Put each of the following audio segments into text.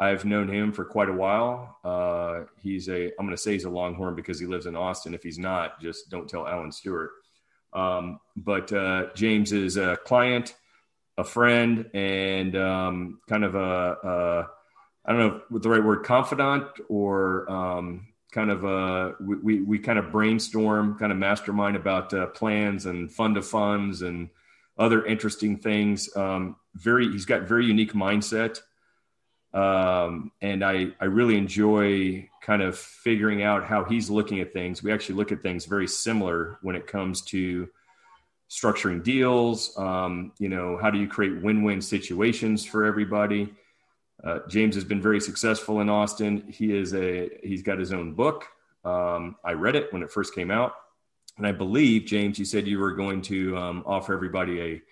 I've known him for quite a while. Uh, he's a, I'm going to say he's a Longhorn because he lives in Austin. If he's not, just don't tell Alan Stewart. Um, but uh, James is a client, a friend, and um, kind of a, a, I don't know what the right word, confidant or um, kind of a, we, we, kind of brainstorm, kind of mastermind about uh, plans and fund of funds and other interesting things. Um, very, he's got very unique mindset um, and I, I really enjoy kind of figuring out how he's looking at things. We actually look at things very similar when it comes to structuring deals. Um, you know, how do you create win-win situations for everybody? Uh, James has been very successful in Austin. He is a he's got his own book. Um, I read it when it first came out, and I believe James, you said you were going to um, offer everybody a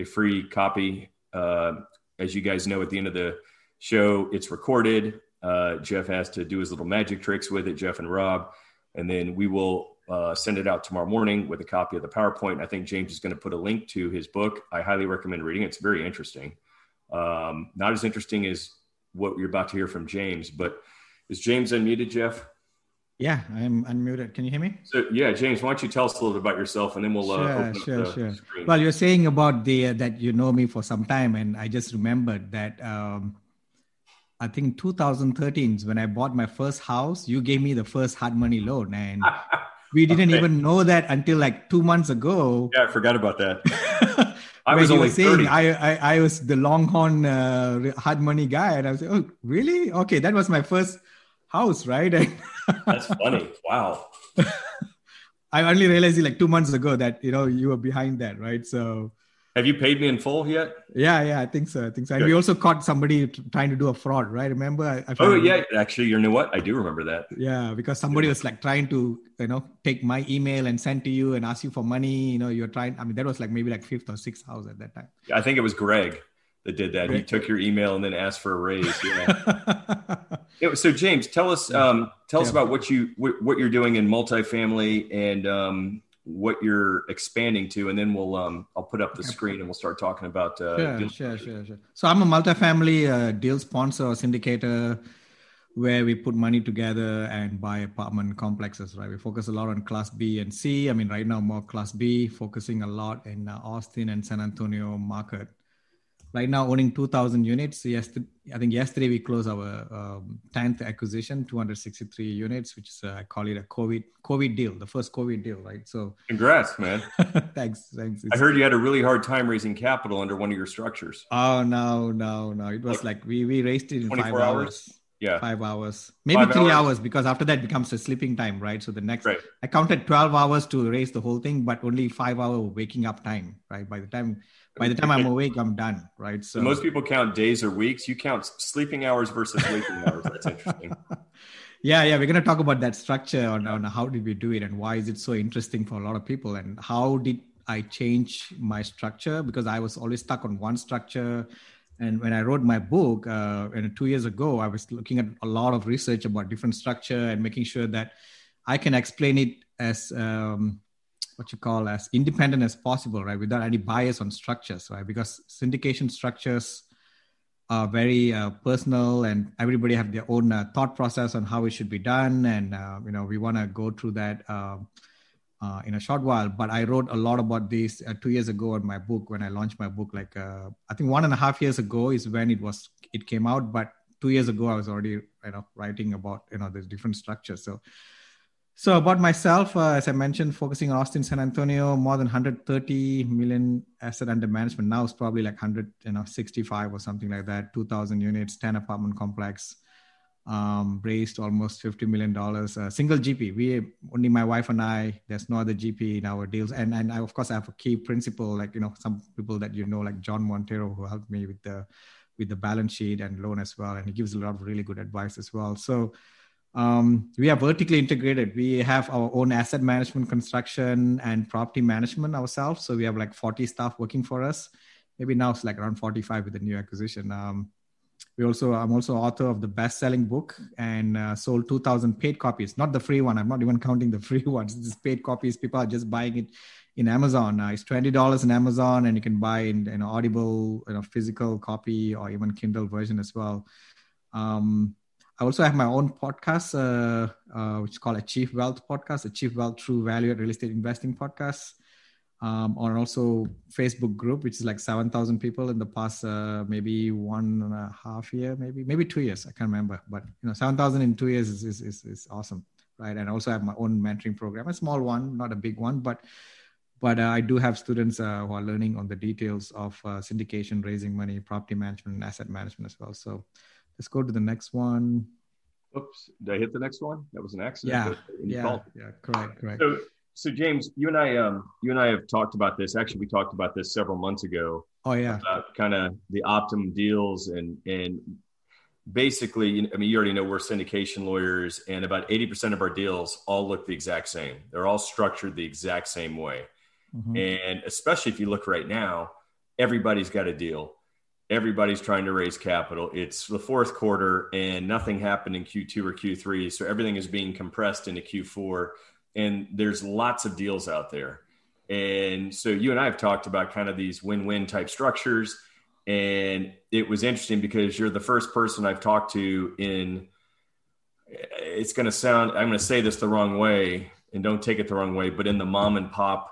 a free copy. Uh, as you guys know, at the end of the show. It's recorded. Uh, Jeff has to do his little magic tricks with it, Jeff and Rob. And then we will uh, send it out tomorrow morning with a copy of the PowerPoint. I think James is going to put a link to his book. I highly recommend reading it. It's very interesting. Um, not as interesting as what you're about to hear from James, but is James unmuted, Jeff? Yeah, I'm unmuted. Can you hear me? So yeah, James, why don't you tell us a little bit about yourself, and then we'll uh, sure, sure, sure. Screen. Well, you're saying about the uh, that you know me for some time, and I just remembered that um, I think 2013 when I bought my first house. You gave me the first hard money loan, and we didn't okay. even know that until like two months ago. Yeah, I forgot about that. I was only saying I, I, I was the Longhorn uh, hard money guy, and I was like, oh really? Okay, that was my first house, right? That's funny. Wow. I only realized like two months ago that you know you were behind that, right? So have you paid me in full yet? Yeah, yeah, I think so. I think so. And we also caught somebody trying to do a fraud, right? Remember? I, I oh yeah, actually, you know what? I do remember that. Yeah, because somebody was like trying to, you know, take my email and send to you and ask you for money. You know, you're trying. I mean, that was like maybe like fifth or sixth house at that time. I think it was Greg that did that. Greg. He took your email and then asked for a raise. Yeah. yeah so James, tell us, um, tell us about what you what, what you're doing in multifamily and um, what you're expanding to, and then we'll um, I'll put up the screen and we'll start talking about. Uh, sure, sure, sure, sure. So I'm a multifamily uh, deal sponsor or syndicator, where we put money together and buy apartment complexes. Right, we focus a lot on Class B and C. I mean, right now more Class B, focusing a lot in uh, Austin and San Antonio market right now owning 2000 units yesterday i think yesterday we closed our um, 10th acquisition 263 units which is uh, i call it a covid covid deal the first covid deal right so congrats man thanks thanks i heard you had a really hard time raising capital under one of your structures oh no no no it was like, like we we raised it in five hours, hours. Yeah. Five hours. Maybe Five three hours. hours. because after that becomes a sleeping time, right? So the next right. I counted 12 hours to raise the whole thing, but only five hour waking up time, right? By the time by the time I'm awake, I'm done, right? So most people count days or weeks. You count sleeping hours versus waking hours. That's interesting. yeah, yeah, we're gonna talk about that structure on, on how did we do it and why is it so interesting for a lot of people and how did I change my structure because I was always stuck on one structure. And when I wrote my book, uh, and two years ago, I was looking at a lot of research about different structure and making sure that I can explain it as um, what you call as independent as possible, right? Without any bias on structures, right? Because syndication structures are very uh, personal and everybody have their own uh, thought process on how it should be done. And, uh, you know, we want to go through that uh, uh, in a short while. But I wrote a lot about this uh, two years ago in my book when I launched my book, like I think one and a half years ago is when it was, it came out. But two years ago, I was already, you know, writing about, you know, the different structures. So, so about myself, uh, as I mentioned, focusing on Austin, San Antonio, more than 130 million asset under management. Now it's probably like 100, you know, 65 or something like that. 2,000 units, 10 apartment complex. Um, raised almost 50 million dollars. Uh, single GP. We only my wife and I. There's no other GP in our deals. And and I, of course I have a key principle, like you know some people that you know, like John Montero, who helped me with the with the balance sheet and loan as well. And he gives a lot of really good advice as well. So um, we are vertically integrated. We have our own asset management, construction, and property management ourselves. So we have like 40 staff working for us. Maybe now it's like around 45 with the new acquisition. Um, we also i'm also author of the best-selling book and uh, sold 2000 paid copies not the free one i'm not even counting the free ones this paid copies people are just buying it in amazon uh, it's $20 in amazon and you can buy an audible you know physical copy or even kindle version as well um, i also have my own podcast uh, uh, which is called achieve wealth podcast achieve wealth through value add real estate investing podcast um, or also Facebook group, which is like 7,000 people in the past, uh, maybe one and a half year, maybe, maybe two years. I can't remember, but you know, 7,000 in two years is, is, is, is, awesome. Right. And I also have my own mentoring program, a small one, not a big one, but, but uh, I do have students uh, who are learning on the details of uh, syndication, raising money, property management, and asset management as well. So let's go to the next one. Oops, did I hit the next one? That was an accident. Yeah, yeah, yeah, correct, correct. So, so James, you and I, um, you and I have talked about this. Actually, we talked about this several months ago. Oh yeah, about kind of the optimum deals and and basically, I mean, you already know we're syndication lawyers, and about eighty percent of our deals all look the exact same. They're all structured the exact same way, mm-hmm. and especially if you look right now, everybody's got a deal. Everybody's trying to raise capital. It's the fourth quarter, and nothing happened in Q2 or Q3, so everything is being compressed into Q4 and there's lots of deals out there. And so you and I have talked about kind of these win-win type structures. And it was interesting because you're the first person I've talked to in it's going to sound I'm going to say this the wrong way and don't take it the wrong way, but in the mom and pop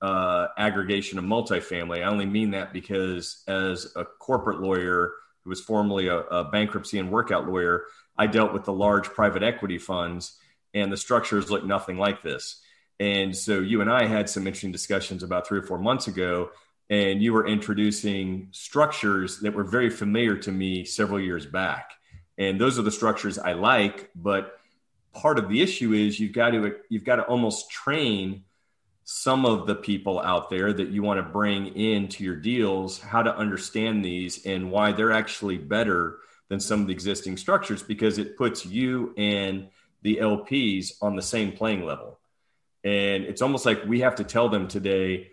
uh, aggregation of multifamily, I only mean that because as a corporate lawyer who was formerly a, a bankruptcy and workout lawyer, I dealt with the large private equity funds and the structures look nothing like this. And so you and I had some interesting discussions about three or four months ago, and you were introducing structures that were very familiar to me several years back. And those are the structures I like, but part of the issue is you've got to you've got to almost train some of the people out there that you want to bring into your deals how to understand these and why they're actually better than some of the existing structures because it puts you and the LPs on the same playing level. And it's almost like we have to tell them today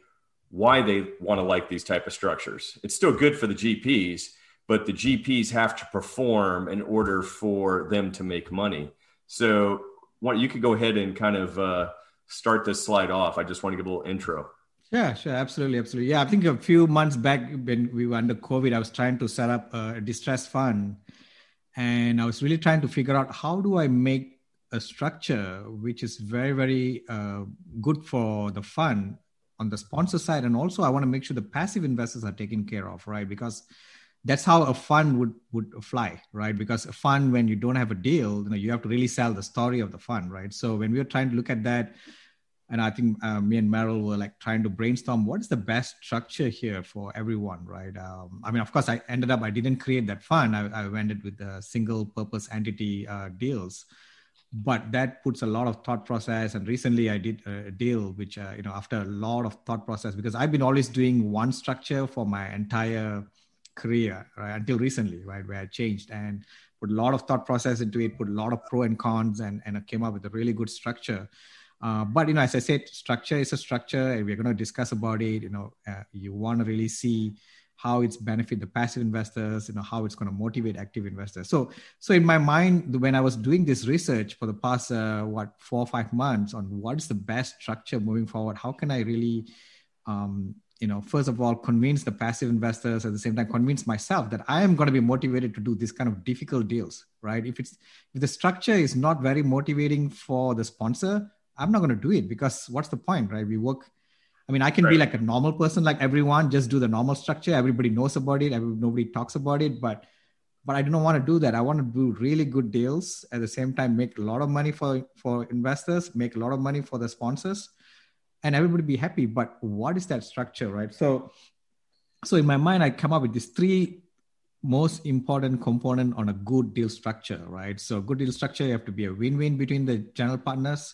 why they want to like these type of structures. It's still good for the GPs, but the GPs have to perform in order for them to make money. So what you could go ahead and kind of uh, start this slide off. I just want to give a little intro. Yeah, sure, absolutely, absolutely. Yeah, I think a few months back when we were under COVID, I was trying to set up a distress fund, and I was really trying to figure out how do I make a structure which is very very uh, good for the fund on the sponsor side and also i want to make sure the passive investors are taken care of right because that's how a fund would would fly right? Because a fund when you don't have a deal you know you have to really sell the story of the fund right? So when we were trying to look at that and i think uh, me and Merrill were like trying to brainstorm what is the best structure here for everyone right? Um, i mean of course i ended up i didn't create that fund. I, I went with the single purpose entity uh, deals. But that puts a lot of thought process and recently i did a deal which uh, you know after a lot of thought process because i've been always doing one structure for my entire career right until recently right where i changed and put a lot of thought process into it put a lot of pro and cons and and came up with a really good structure. Uh, but you know as i said structure is a structure and we're going to discuss about it you know uh, you want to really see how it's benefit the passive investors you know how it's going to motivate active investors. So so in my mind when i was doing this research for the past uh, what four or five months on what's the best structure moving forward how can i really um, you know first of all convince the passive investors at the same time convince myself that i am going to be motivated to do this kind of difficult deals right if it's if the structure is not very motivating for the sponsor i'm not going to do it because what's the point right we work I mean, I can right. be like a normal person, like everyone, just do the normal structure. Everybody knows about it. Every, nobody talks about it, but but I don't want to do that. I want to do really good deals at the same time, make a lot of money for for investors, make a lot of money for the sponsors, and everybody be happy. But what is that structure, right? So, so in my mind, I come up with these three most important component on a good deal structure, right? So, good deal structure, you have to be a win-win between the general partners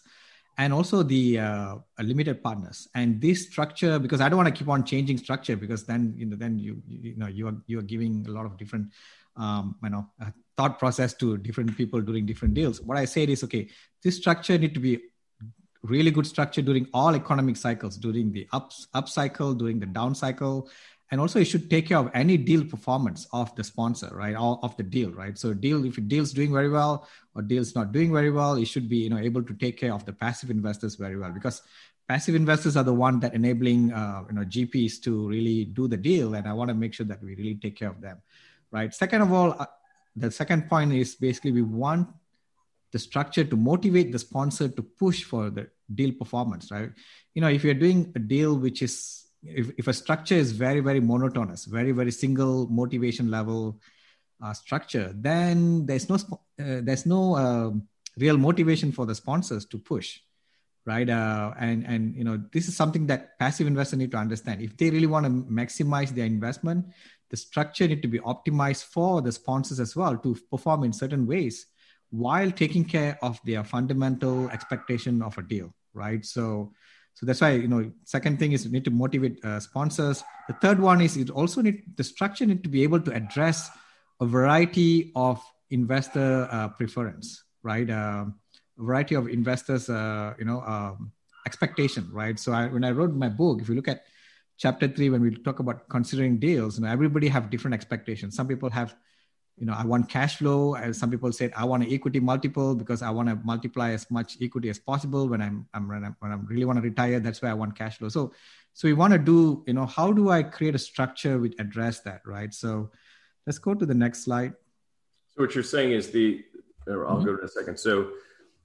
and also the uh, limited partners. And this structure, because I don't want to keep on changing structure, because then you know then you you know you are you are giving a lot of different um, you know thought process to different people during different deals. What I said is okay, this structure need to be really good structure during all economic cycles, during the up up cycle, during the down cycle, and also it should take care of any deal performance of the sponsor right? Or of the deal right? So deal if a deal's doing very well or deal's not doing very well it should be you know able to take care of the passive investors very well. Because passive investors are the one that enabling uh, you know gps to really do the deal. And i want to make sure that we really take care of them right? Second of all uh, the second point is basically we want the structure to motivate the sponsor to push for the deal performance right? You know if you're doing a deal which is if, if a structure is very very monotonous very very single motivation level uh, structure then there's no uh, there's no uh, real motivation for the sponsors to push right? Uh, and and you know this is something that passive investors need to understand. If they really want to maximize their investment the structure need to be optimized for the sponsors as well to perform in certain ways while taking care of their fundamental expectation of a deal right? So so that's why you know second thing is you need to motivate uh, sponsors. The third one is it also need the structure need to be able to address a variety of investor uh, preference right? Uh, a variety of investors uh, you know um, expectation right? So I, when i wrote my book if you look at chapter three when we talk about considering deals you know everybody have different expectations. Some people have you know i want cash flow. Some people said i want an equity multiple because i want to multiply as much equity as possible when i'm, I'm when i'm when i really want to retire. That's why i want cash flow. So so we want to do you know how do i create a structure which address that right? So let's go to the next slide. So what you're saying is the i'll mm-hmm. go to a second. So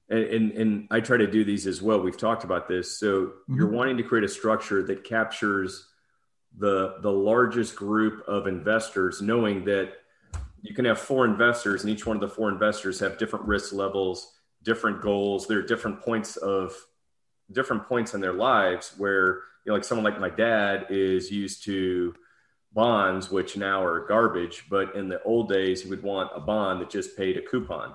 and, and, and i try to do these as well. We've talked about this. So mm-hmm. you're wanting to create a structure that captures the the largest group of investors knowing that you can have four investors and each one of the four investors have different risk levels different goals. There are different points of different points in their lives where you know like someone like my dad is used to bonds which now are garbage but in the old days he would want a bond that just paid a coupon.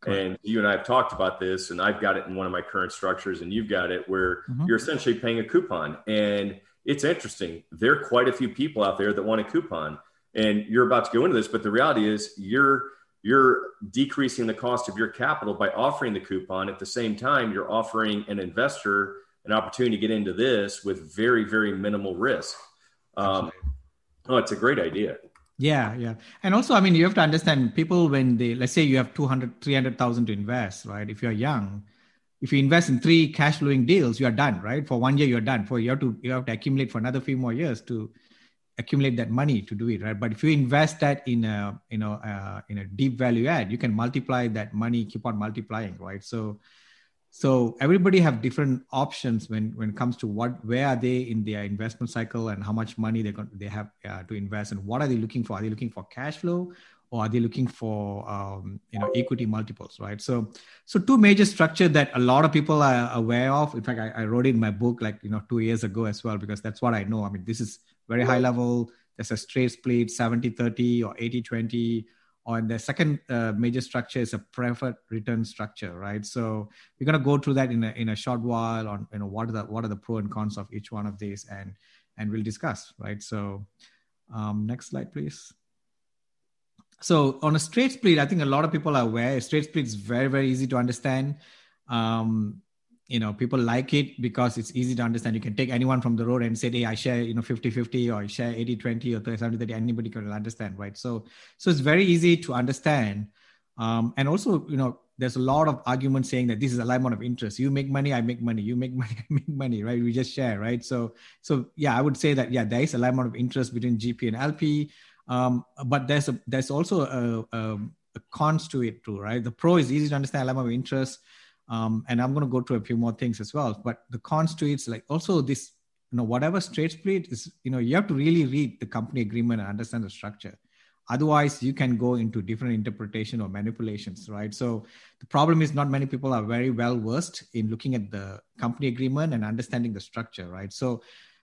Correct. and you and i have talked about this and i've got it in one of my current structures and you've got it where mm-hmm. you're essentially paying a coupon. And it's interesting. There are quite a few people out there that want a coupon and you're about to go into this but the reality is you're you're decreasing the cost of your capital by offering the coupon. At the same time you're offering an investor an opportunity to get into this with very very minimal risk. Um, oh it's a great idea. Yeah yeah. And also i mean you have to understand people when they let's say you have 200 300000 to invest right? If you're young if you invest in three cash flowing deals you are done right? For one year you're done. For you have to you have to accumulate for another few more years to accumulate that money to do it right? But if you invest that in a you know uh, in a deep value add you can multiply that money keep on multiplying right? So so everybody have different options when when it comes to what where are they in their investment cycle and how much money they they have uh, to invest and what are they looking for? Are they looking for cash flow or are they looking for um, you know equity multiples right? So so two major structure that a lot of people are aware of. In fact I, I wrote it in my book like you know two years ago as well because that's what i know. I mean this is very high level. There's a straight split 70 30 or 80 20. Or the second uh, major structure is a preferred return structure, right? So we're going to go through that in a, in a short while on you know what are the what are the pro and cons of each one of these, and and we'll discuss, right? So um, next slide, please. So on a straight split, I think a lot of people are aware. Straight split is very very easy to understand. Um, you know people like it because it's easy to understand. You can take anyone from the road and say hey i share you know 50 50 or I share 80 20 or 70 30 anybody can understand right? So so it's very easy to understand. Um, and also you know there's a lot of arguments saying that this is alignment of interest. You make money i make money. You make money i make money right? We just share right? So so yeah i would say that yeah there is alignment of interest between gp and lp um, but there's a there's also a, a, a cons to it too right? The pro is easy to understand alignment of interest um, and I'm going to go through a few more things as well. But the cons to it's like also this, you know, whatever straight split is, you know, you have to really read the company agreement and understand the structure. Otherwise, you can go into different interpretation or manipulations, right? So the problem is not many people are very well versed in looking at the company agreement and understanding the structure, right? So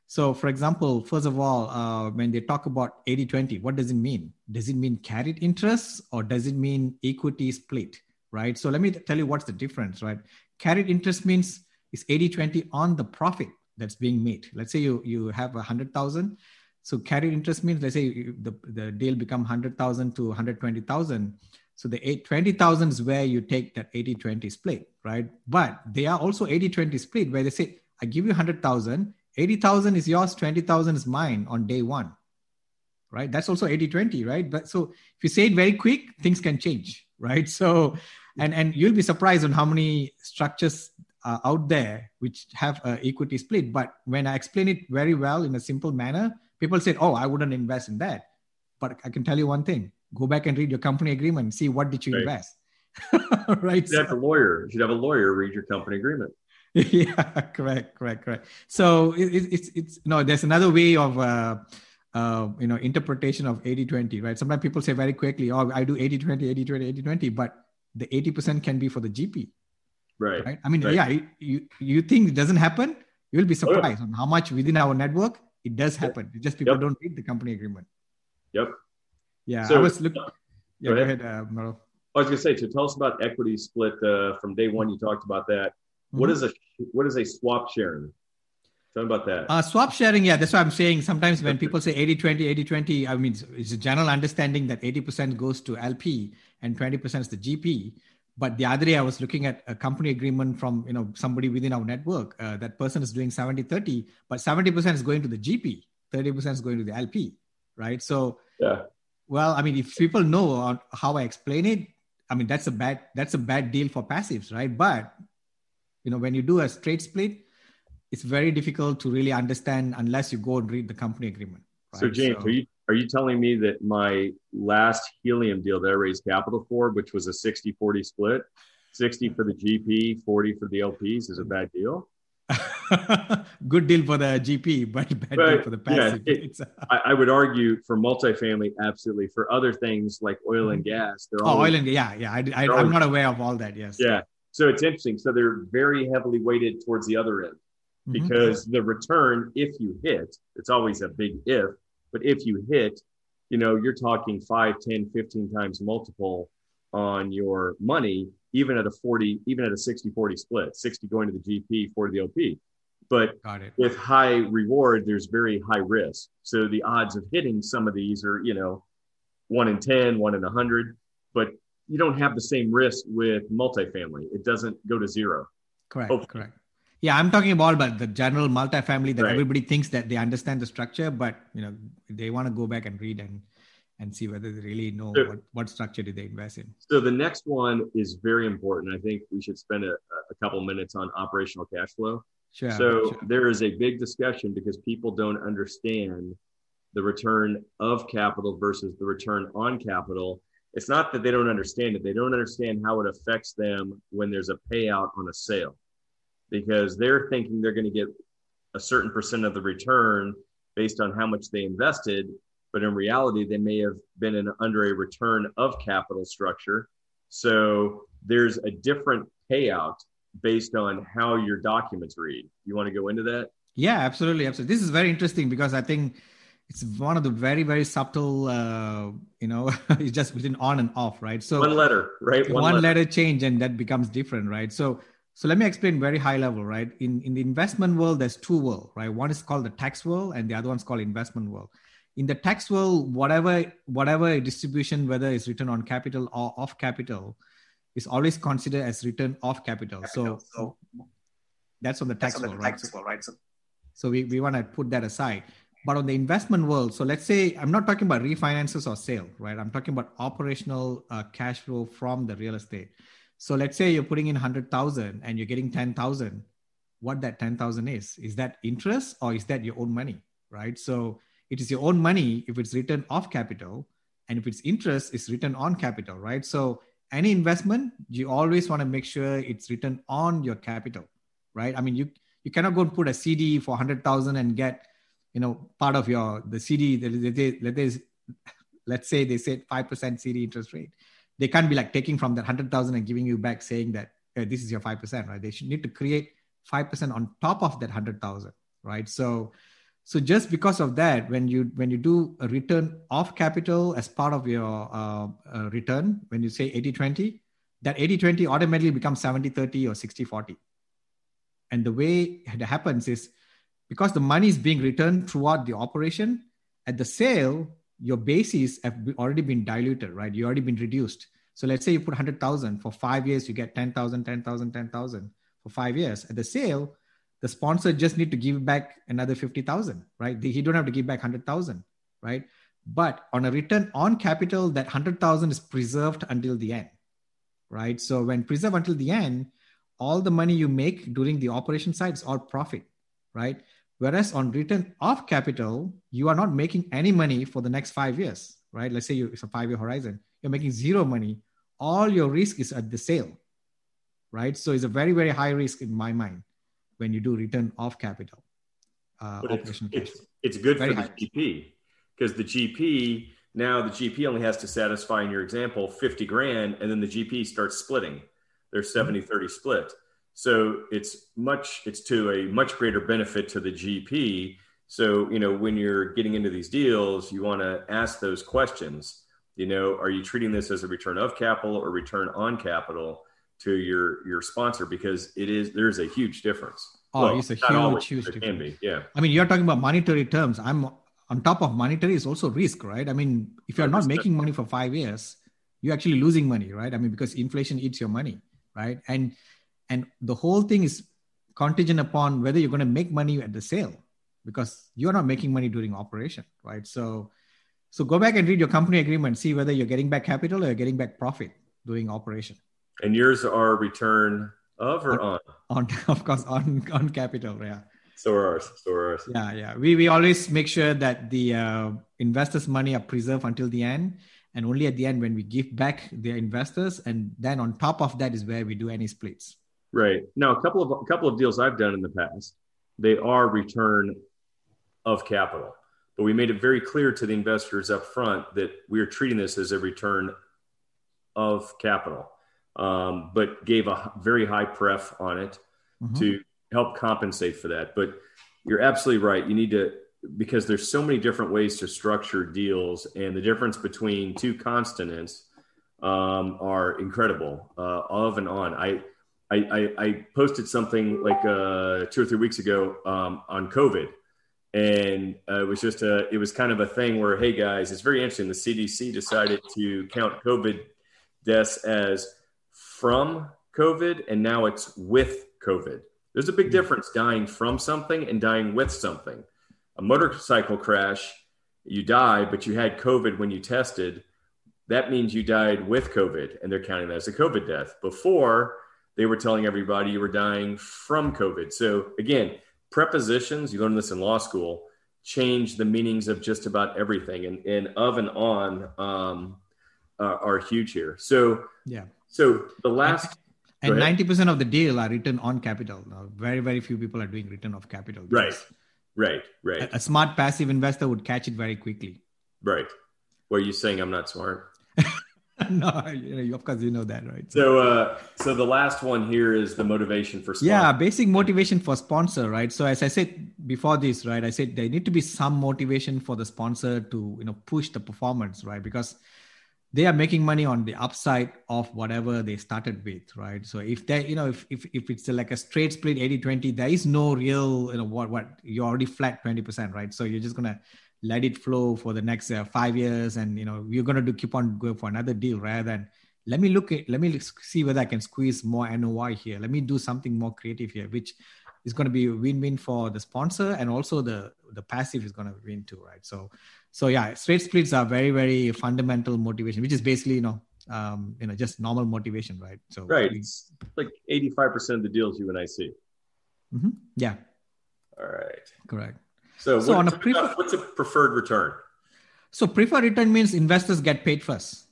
so, for example, first of all, uh, when they talk about 80 20, what does it mean? Does it mean carried interest or does it mean equity split? Right? So let me tell you what's the difference, right? Carried interest means is 80 20 on the profit that's being made. Let's say you, you have a 100,000. So carried interest means, let's say the, the deal become 100,000 to 120,000. So the 20,000 is where you take that 80 20 split, right? But they are also 80 20 split where they say, I give you 100,000, 80,000 is yours, 20,000 is mine on day one, right? That's also 80 20, right? But so if you say it very quick, things can change, right? So, and, and you'll be surprised on how many structures uh, out there which have a equity split. But when I explain it very well in a simple manner, people say, "Oh, I wouldn't invest in that." But I can tell you one thing: go back and read your company agreement. See what did you right. invest. right. You have a lawyer. You should have a lawyer read your company agreement. yeah, correct, correct, correct. So it, it, it's it's no. There's another way of. Uh, uh, you know interpretation of 80 20 right sometimes people say very quickly oh i do 80 20 80 20 80 20 but the 80% can be for the gp Right. Right. I mean, right. yeah, you you think it doesn't happen, you'll be surprised oh, yeah. on how much within our network it does happen. It's just people yep. don't read the company agreement. Yep. Yeah. So, I was looking. Yeah, go ahead, go ahead uh, I was going to say, so tell us about equity split uh, from day one. You talked about that. Mm-hmm. What is a what is a swap sharing? Tell me about that. Uh, swap sharing, yeah, that's what I'm saying. Sometimes when people say 80 20, 80 20, I mean, it's a general understanding that 80% goes to LP and 20% is the GP. But the other day, I was looking at a company agreement from you know somebody within our network. Uh, that person is doing 70 30, but 70% is going to the GP, 30% is going to the LP, right? So, yeah. Well, I mean, if people know how I explain it, I mean that's a bad that's a bad deal for passives, right? But you know, when you do a straight split, it's very difficult to really understand unless you go and read the company agreement. Right? So, James, so, are you are you telling me that my last helium deal that I raised capital for, which was a 60 40 split, 60 for the GP, 40 for the LPs, is a bad deal? Good deal for the GP, but bad but, deal for the passive. Yeah, it, I, I, would argue for multifamily, absolutely. For other things like oil and gas, they're oh, always, oil and yeah, yeah. I, I, am not aware of all that. Yes. Yeah. So it's interesting. So they're very heavily weighted towards the other end mm-hmm. Because mm-hmm. the return, if you hit, it's always a big if but if you hit, you know, you're talking 5, 10, 15 times multiple on your money, even at a 40, even at a 60 40 split, 60 going to the GP, 40 the OP. But with high reward, there's very high risk. So the odds of hitting some of these are, you know, one in 10, one in 100. But you don't have the same risk with multifamily. It doesn't go to zero. Correct. Hopefully. Correct. Yeah, I'm talking about but the general multifamily that right. everybody thinks that they understand the structure, but you know they want to go back and read and and see whether they really know so, what, what structure did they invest in. So the next one is very important. I think we should spend a, a couple minutes on operational cash flow. Sure. So sure. there is a big discussion because people don't understand the return of capital versus the return on capital. It's not that they don't understand it; they don't understand how it affects them when there's a payout on a sale because they're thinking they're going to get a certain percent of the return based on how much they invested. But in reality, they may have been in, under a return of capital structure. So there's a different payout based on how your documents read. You want to go into that? Yeah, absolutely. Absolutely. This is very interesting because I think it's one of the very, very subtle, uh, you know, it's just between on and off, right? So one letter, right? One, one letter. letter change and that becomes different, right? So so let me explain very high level, right? In, in the investment world, there's two world, right? One is called the tax world and the other one's called investment world. In the tax world, whatever, whatever distribution, whether it's return on capital or off capital, is always considered as return off capital. capital. So, so that's on the tax, on the world, tax right? world, right? So, so we, we want to put that aside. But on the investment world, so let's say I'm not talking about refinances or sale, right? I'm talking about operational uh, cash flow from the real estate. So let's say you're putting in 100,000 and you're getting 10,000. What that 10,000 is, is that interest or is that your own money, right? So it is your own money if it's return off capital and if it's interest, it's return on capital, right? So any investment, you always want to make sure it's return on your capital, right? I mean, you, you cannot go and put a CD for 100,000 and get, you know, part of your, the CD, let's say they said 5% CD interest rate they can't be like taking from that 100,000 and giving you back saying that hey, this is your 5%, right? They should need to create 5% on top of that 100,000, right? So, so just because of that, when you when you do a return of capital as part of your uh, uh, return, when you say 80-20, that 80-20 automatically becomes 70-30 or 60-40. And the way it happens is because the money is being returned throughout the operation, at the sale, your bases have already been diluted, right? You already been reduced. So let's say you put 100,000 for five years, you get 10,000, 10,000, 10,000 for five years. At the sale, the sponsor just need to give back another 50,000, right? He don't have to give back 100,000, right? But on a return on capital, that 100,000 is preserved until the end, right? So when preserved until the end, all the money you make during the operation side is all profit, right? Whereas on return of capital, you are not making any money for the next five years, right? Let's say you, it's a five year horizon, you're making zero money. All your risk is at the sale, right? So it's a very, very high risk in my mind when you do return of capital. Uh, it's, it's, it's, good very for the GP because the GP now the GP only has to satisfy in your example 50 grand and then the GP starts splitting. Their 70 30 split. So it's much it's to a much greater benefit to the GP. So, you know, when you're getting into these deals, you want to ask those questions. You know, are you treating this as a return of capital or return on capital to your your sponsor because it is there's a huge difference. Oh, well, it's a huge, always, huge difference. Can be, yeah. I mean, you're talking about monetary terms. I'm on top of monetary is also risk, right? I mean, if you're not making money for five years, you're actually losing money, right? I mean, because inflation eats your money, right? And and the whole thing is contingent upon whether you're going to make money at the sale, because you're not making money during operation, right? So so go back and read your company agreement, see whether you're getting back capital or you're getting back profit doing operation. And yours are return of or on? On, of course, on on capital, yeah. So are ours. So are ours. Yeah, yeah. We we always make sure that the uh, investors' money are preserved until the end, and only at the end when we give back the investors, and then on top of that is where we do any splits. Right now, a couple of a couple of deals I've done in the past, they are return of capital, but we made it very clear to the investors up front that we are treating this as a return of capital, um, but gave a very high pref on it mm-hmm. to help compensate for that. But you're absolutely right. You need to because there's so many different ways to structure deals, and the difference between two consonants um, are incredible. Uh, of and on. I, I I posted something like uh, two or three weeks ago um, on COVID, and uh, it was just a it was kind of a thing where hey guys, it's very interesting. The CDC decided to count COVID deaths as from COVID, and now it's with COVID. There's a big hmm. difference dying from something and dying with something. A motorcycle crash, you die, but you had COVID when you tested. That means you died with COVID, and they're counting that as a COVID death. Before, they were telling everybody you were dying from COVID. So, again, prepositions, you learn this in law school, change the meanings of just about everything. And, and of and on um, uh, are huge here. So, yeah. So the last and ninety percent of the deal are return on capital. Now, very very few people are doing return of capital. Right, right, right. A, a, smart passive investor would catch it very quickly. Right. Well, are you saying I'm not smart? no, you know, of course you know that, right? So, so, uh, so the last one here is the motivation for sponsor. Yeah, basic motivation for sponsor, right? So, as I said before this, right, I said there need to be some motivation for the sponsor to you know push the performance, right? Because they are making money on the upside of whatever they started with right so if they you know if if, if it's like a straight split 80 20 there is no real you know what what you're already flat 20% right so you're just gonna let it flow for the next uh, five years and you know you're gonna do keep on going for another deal rather than let me look at let me see whether i can squeeze more noi here. Let me do something more creative here which is going to be a win-win for the sponsor and also the the passive is going to win too right? So so yeah straight splits are very very fundamental motivation which is basically you know um, you know just normal motivation right? So right. it's like 85% of the deals you and i see. Mm-hmm. yeah. All right. Correct so, so what, on a prefer- what's a preferred return? So preferred return means investors get paid first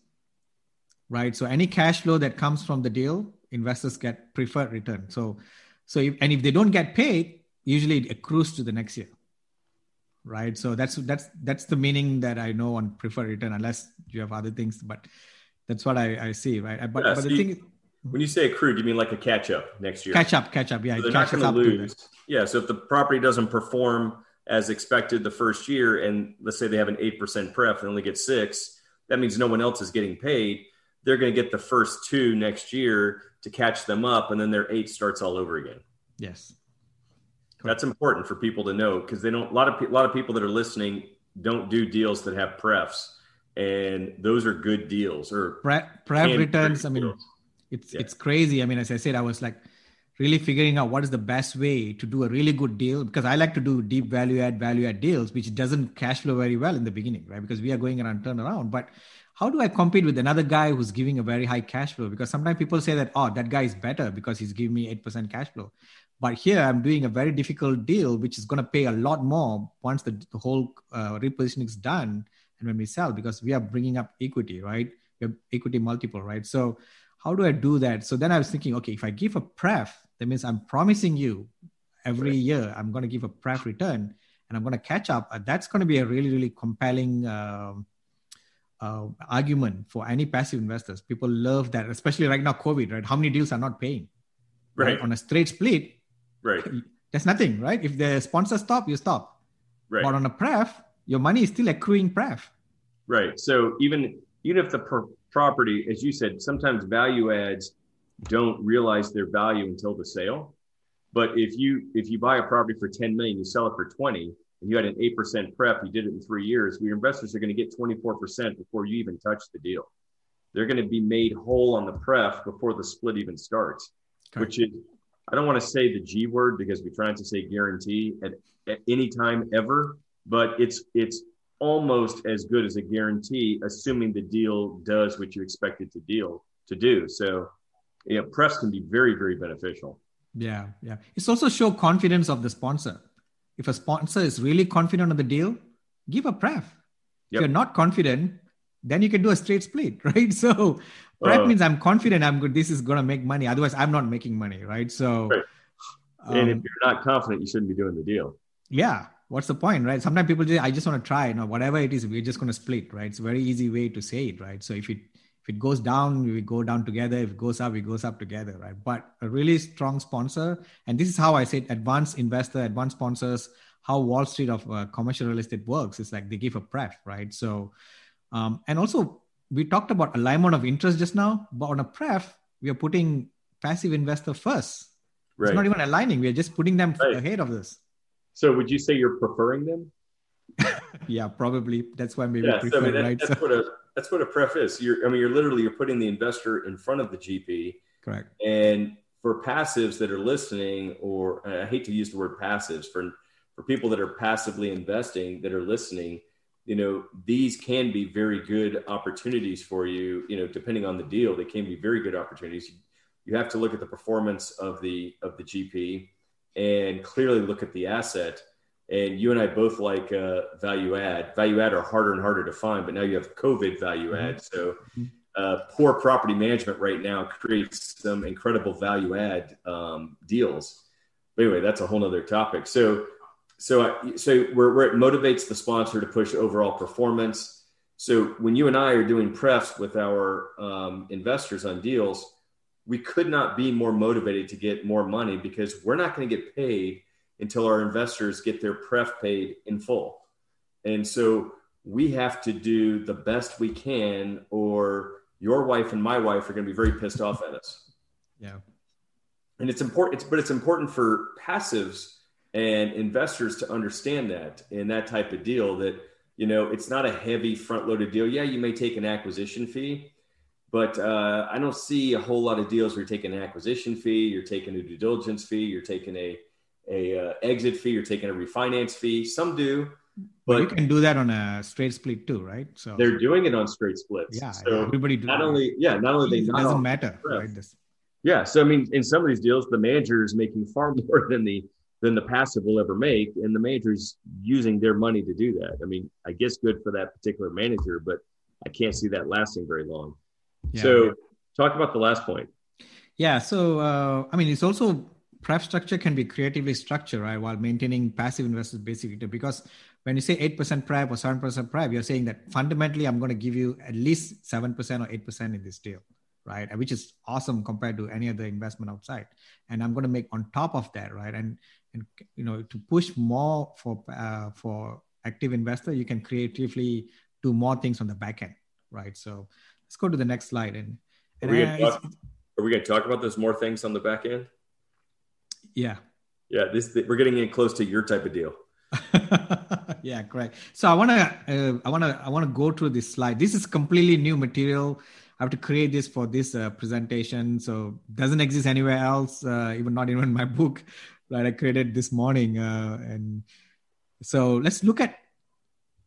right? So any cash flow that comes from the deal investors get preferred return. So so if, and if they don't get paid usually it accrues to the next year right? So that's that's that's the meaning that i know on preferred return unless you have other things but that's what i, I see right? But, yeah, but so the you, thing when you say accrued you mean like a catch up next year? Catch up catch up yeah so they're not going to lose. Yeah so if the property doesn't perform as expected the first year and let's say they have an 8% pref and only get six that means no one else is getting paid they're going to get the first two next year to catch them up and then their eight starts all over again yes That's important for people to know because they don't. A lot of a lot of people that are listening don't do deals that have prefs, and those are good deals or pref, pref returns. I mean, deals. it's yeah. it's crazy. I mean, as I said, I was like really figuring out what is the best way to do a really good deal because I like to do deep value add value add deals, which doesn't cash flow very well in the beginning, right? Because we are going around turn around, but how do I compete with another guy who's giving a very high cash flow? Because sometimes people say that, oh, that guy is better because he's giving me 8% cash flow. But here I'm doing a very difficult deal, which is going to pay a lot more once the, the whole uh, repositioning is done and when we sell, because we are bringing up equity, right? We have equity multiple, right? So how do I do that? So then I was thinking, okay, if I give a pref, that means I'm promising you every year I'm going to give a pref return and I'm going to catch up. That's going to be a really, really compelling. Uh, uh, argument for any passive investors. People love that, especially right now, COVID, right? How many deals are not paying? Right. right? On a straight split, right? There's nothing, right? If the sponsor stop, you stop. Right. But on a pref, your money is still accruing pref. Right. So even even if the per- property, as you said, sometimes value adds don't realize their value until the sale. But if you if you buy a property for 10 million, you sell it for 20, and you had an 8% pref, you did it in three years, your investors are going to get 24% before you even touch the deal. They're going to be made whole on the pref before the split even starts, okay. which is, I don't want to say the G word because we're trying to say guarantee at, at any time ever, but it's, it's almost as good as a guarantee, assuming the deal does what you expect it to deal to do. So, yeah, prefs can be very, very beneficial. Yeah, yeah. It's also show confidence of the sponsor if a sponsor is really confident on the deal, give a pref. Yep. If you're not confident, then you can do a straight split, right? So pref uh, means I'm confident I'm good. This is going to make money. Otherwise, I'm not making money, right? So, right. and um, if you're not confident, you shouldn't be doing the deal. Yeah. What's the point, right? Sometimes people say, I just want to try, you know, whatever it is, we're just going to split, right? It's a very easy way to say it, right? So if it if it goes down, we go down together. If it goes up, it goes up together, right? But a really strong sponsor, and this is how I said advanced investor, advanced sponsors, how Wall Street of uh, commercial real estate works. It's like they give a pref, right? So, um, and also we talked about alignment of interest just now, but on a pref, we are putting passive investor first. Right. It's not even aligning. We are just putting them right. ahead of this. So would you say you're preferring them? yeah, probably. That's why maybe yeah, prefer, so I mean, that, right? That's so, what a that's what a pref is. You're, I mean, you're literally you're putting the investor in front of the GP. Correct. And for passives that are listening, or I hate to use the word passives for for people that are passively investing that are listening, you know, these can be very good opportunities for you. You know, depending on the deal, they can be very good opportunities. You have to look at the performance of the of the GP and clearly look at the asset and you and I both like uh, value add. Value add are harder and harder to find, but now you have COVID value mm-hmm. add. So mm-hmm. uh, poor property management right now creates some incredible value add um, deals. But anyway, that's a whole nother topic. So, so, I, so where, where it motivates the sponsor to push overall performance. So when you and I are doing prefs with our um, investors on deals, we could not be more motivated to get more money because we're not going to get paid until our investors get their pref paid in full. And so we have to do the best we can, or your wife and my wife are going to be very pissed off at us. Yeah. And it's important, it's, but it's important for passives and investors to understand that in that type of deal that, you know, it's not a heavy front loaded deal. Yeah, you may take an acquisition fee, but uh, I don't see a whole lot of deals where you're taking an acquisition fee, you're taking a due diligence fee, you're taking a a uh, exit fee or taking a refinance fee. Some do, but you can do that on a straight split too, right? So they're doing it on straight splits. Yeah, so everybody do not only yeah, not only they not doesn't matter, right? This. Yeah, so I mean, in some of these deals, the manager is making far more than the than the passive will ever make, and the manager's using their money to do that. I mean, I guess good for that particular manager, but I can't see that lasting very long. Yeah, so, talk about the last point. Yeah, so uh, I mean, it's also pref structure can be creatively structured, right, while maintaining passive investors basic return. Because when you say 8% pref or 7% pref, you're saying that fundamentally I'm going to give you at least 7% or 8% in this deal, right? Which is awesome compared to any other investment outside. And I'm going to make on top of that, right? And, and you know, to push more for, uh, for active investor, you can creatively do more things on the back end, right? So let's go to the next slide. And, and are we going to talk about those more things on the back end? Yeah. Yeah, this we're getting in close to your type of deal. yeah, correct. So I want to, uh, I want to, I want to go through this slide. This is completely new material. I have to create this for this uh, presentation, so doesn't exist anywhere else, uh, even not even my book that I created this morning. Uh, and so let's look at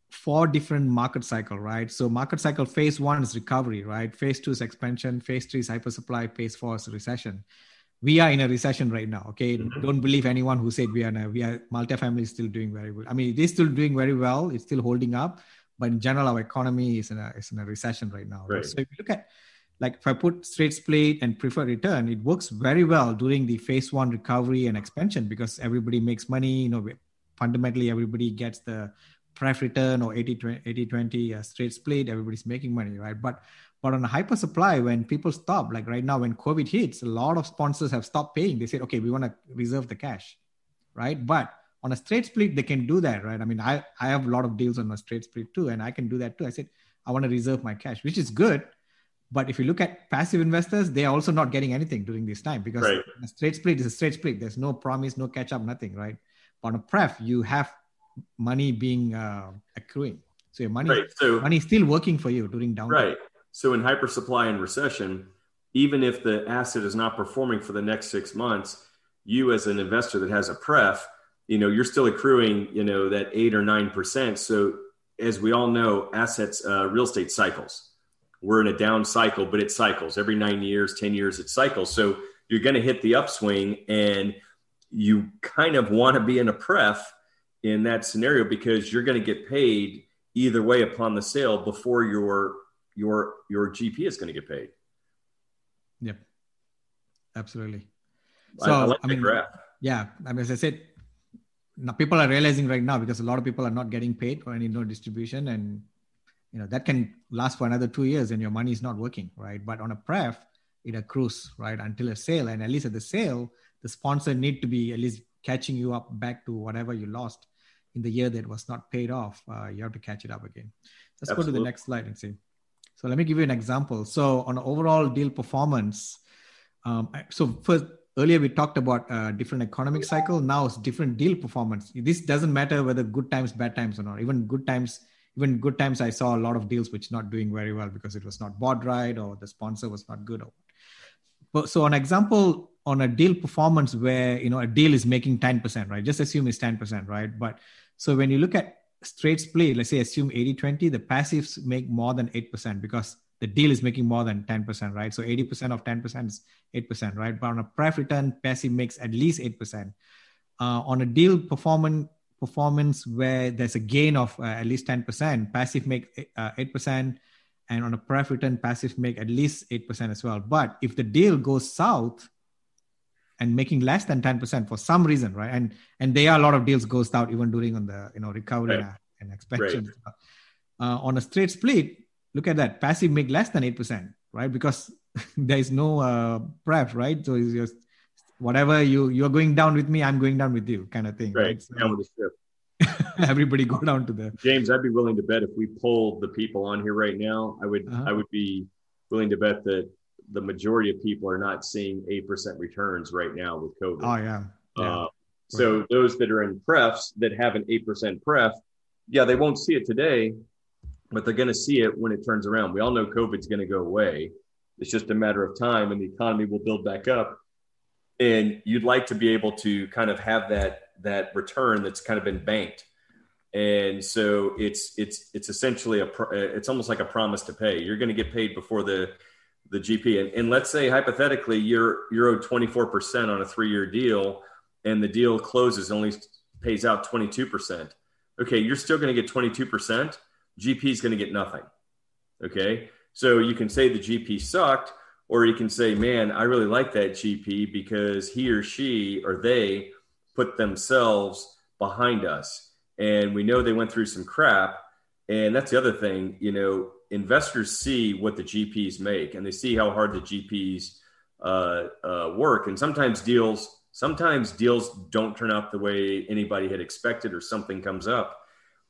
four different market cycle, right? So market cycle phase one is recovery, right? Phase two is expansion. Phase three is hypersupply. Phase four is recession we are in a recession right now. Okay, mm-hmm. don't believe anyone who said we are. In a, we are multifamily is still doing very well. I mean, it is still doing very well. It's still holding up, but in general, our economy is in a is in a recession right now. Right. So if you look at like if I put straight split and preferred return, it works very well during the phase one recovery and expansion because everybody makes money. You know, fundamentally everybody gets the pref return or 80 20, 80 20 uh, straight split. Everybody's making money, right? But but on a hyper supply, when people stop, like right now, when COVID hits, a lot of sponsors have stopped paying. They said, okay, we want to reserve the cash, right? But on a straight split, they can do that, right? I mean, I, I have a lot of deals on a straight split too, and I can do that too. I said, I want to reserve my cash, which is good. But if you look at passive investors, they are also not getting anything during this time because right. a straight split is a straight split. There's no promise, no catch up, nothing, right? But on a pref, you have money being uh, accruing. So your money, right. so, money is still working for you during down. Right. So in hypersupply and recession, even if the asset is not performing for the next six months, you as an investor that has a pref, you know, you're still accruing, you know, that eight or nine percent. So as we all know, assets, uh, real estate cycles. We're in a down cycle, but it cycles every nine years, ten years, it cycles. So you're going to hit the upswing, and you kind of want to be in a pref in that scenario because you're going to get paid either way upon the sale before your your your GP is going to get paid. Yep, absolutely. So I, I, like I mean, graph. yeah, I mean, as I said, now people are realizing right now because a lot of people are not getting paid for any no distribution, and you know that can last for another two years, and your money is not working, right? But on a pref, it accrues right until a sale, and at least at the sale, the sponsor need to be at least catching you up back to whatever you lost in the year that was not paid off. Uh, you have to catch it up again. Let's Absolutely. go to the next slide and see. So let me give you an example. So on overall deal performance, um, so first earlier we talked about a different economic cycle. Now it's different deal performance. This doesn't matter whether good times, bad times or not. Even good times, even good times, I saw a lot of deals which not doing very well because it was not bought right or the sponsor was not good. But so an example on a deal performance where you know a deal is making 10%, right? Just assume it's 10%, right? But so when you look at straight split, let's say assume 80 20, the passives make more than 8% because the deal is making more than 10%, right? So 80% of 10% is 8%, right? But on a pref return, passive makes at least 8%. Uh, on a deal performance, performance where there's a gain of uh, at least 10%, passive make uh, 8%, and on a pref return, passive make at least 8% as well. But if the deal goes south, and making less than 10% for some reason right and and there are a lot of deals goes out even during on the you know recovery right. and expansion right. uh, on a straight split look at that passive make less than 8% right because there is no uh, pref right so it's just whatever you you're going down with me i'm going down with you kind of thing right, right? So, down with the ship everybody go down to the james i'd be willing to bet if we pulled the people on here right now i would uh-huh. i would be willing to bet that the majority of people are not seeing 8% returns right now with COVID. Oh, yeah. yeah. Uh, so right. those that are in prefs that have an 8% pref, yeah, they won't see it today, but they're going to see it when it turns around. We all know COVID's going to go away. It's just a matter of time and the economy will build back up. And you'd like to be able to kind of have that that return that's kind of been banked. And so it's it's it's essentially a it's almost like a promise to pay. You're going to get paid before the the GP. And, and let's say hypothetically you're you're owed 24% on a three-year deal and the deal closes only pays out 22%. Okay, you're still going to get 22%. GP is going to get nothing. Okay, so you can say the GP sucked, or you can say, man, I really like that GP because he or she or they put themselves behind us. And we know they went through some crap. And that's the other thing, you know, investors see what the GPs make and they see how hard the GPs uh, uh, work. And sometimes deals, sometimes deals don't turn out the way anybody had expected, or something comes up.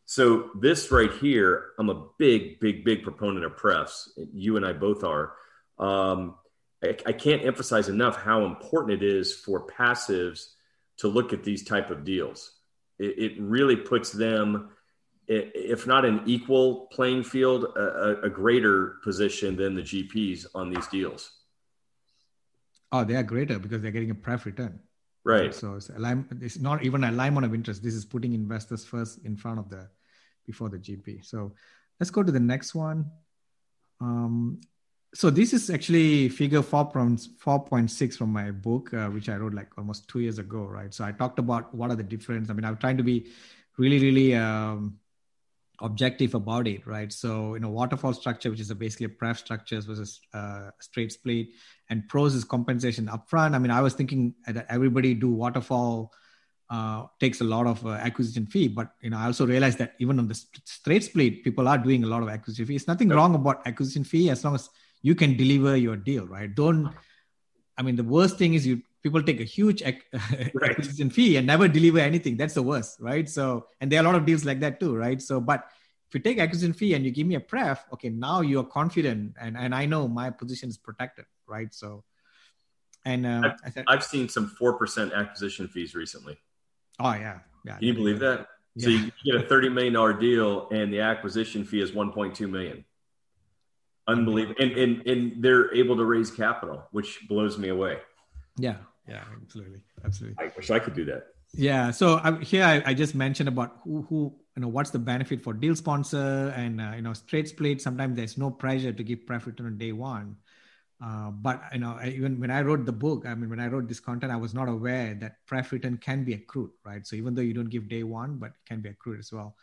So this right here, I'm a big, big, big proponent of prefs. You and I both are. Um, I, I can't emphasize enough how important it is for passives to look at these type of deals. It, it really puts them, if not an equal playing field, a, a greater position than the GPs on these deals. Oh, they are greater because they're getting a pref return. Right. So it's, alignment, it's not even alignment of interest. This is putting investors first in front of the before the GP. So let's go to the next one. Um, so this is actually figure 4.6 from my book, uh, which I wrote like almost two years ago, right? So I talked about what are the difference. I mean, I'm trying to be really, really um, objective about it, right? So, you know, waterfall structure, which is a basically a pref structures versus uh, straight split, and pros is compensation upfront. I mean, I was thinking that everybody do waterfall uh, takes a lot of uh, acquisition fee, but you know, I also realized that even on the straight split, people are doing a lot of acquisition fee. It's nothing yep. wrong about acquisition fee as long as you can deliver your deal, right? Don't. I mean, the worst thing is you people take a huge ac- right. acquisition fee and never deliver anything. That's the worst, right? So, and there are a lot of deals like that too, right? So, but if you take acquisition fee and you give me a pref, okay, now you are confident, and and I know my position is protected, right? So, and uh, I've, said, I've seen some four percent acquisition fees recently. Oh yeah, yeah. Can you believe that? Yeah. So you get a thirty million dollar deal, and the acquisition fee is one point two million. Unbelievable, and, and and they're able to raise capital, which blows me away. Yeah, yeah, absolutely, absolutely. I wish I could do that. Yeah. So I, here I, I, just mentioned about who who you know what's the benefit for deal sponsor and uh, you know straight split. Sometimes there's no pressure to give pref return on day one. Uh, but you know, even when I wrote the book, I mean, when I wrote this content, I was not aware that pref return can be accrued, right? So even though you don't give day one, but it can be accrued as well.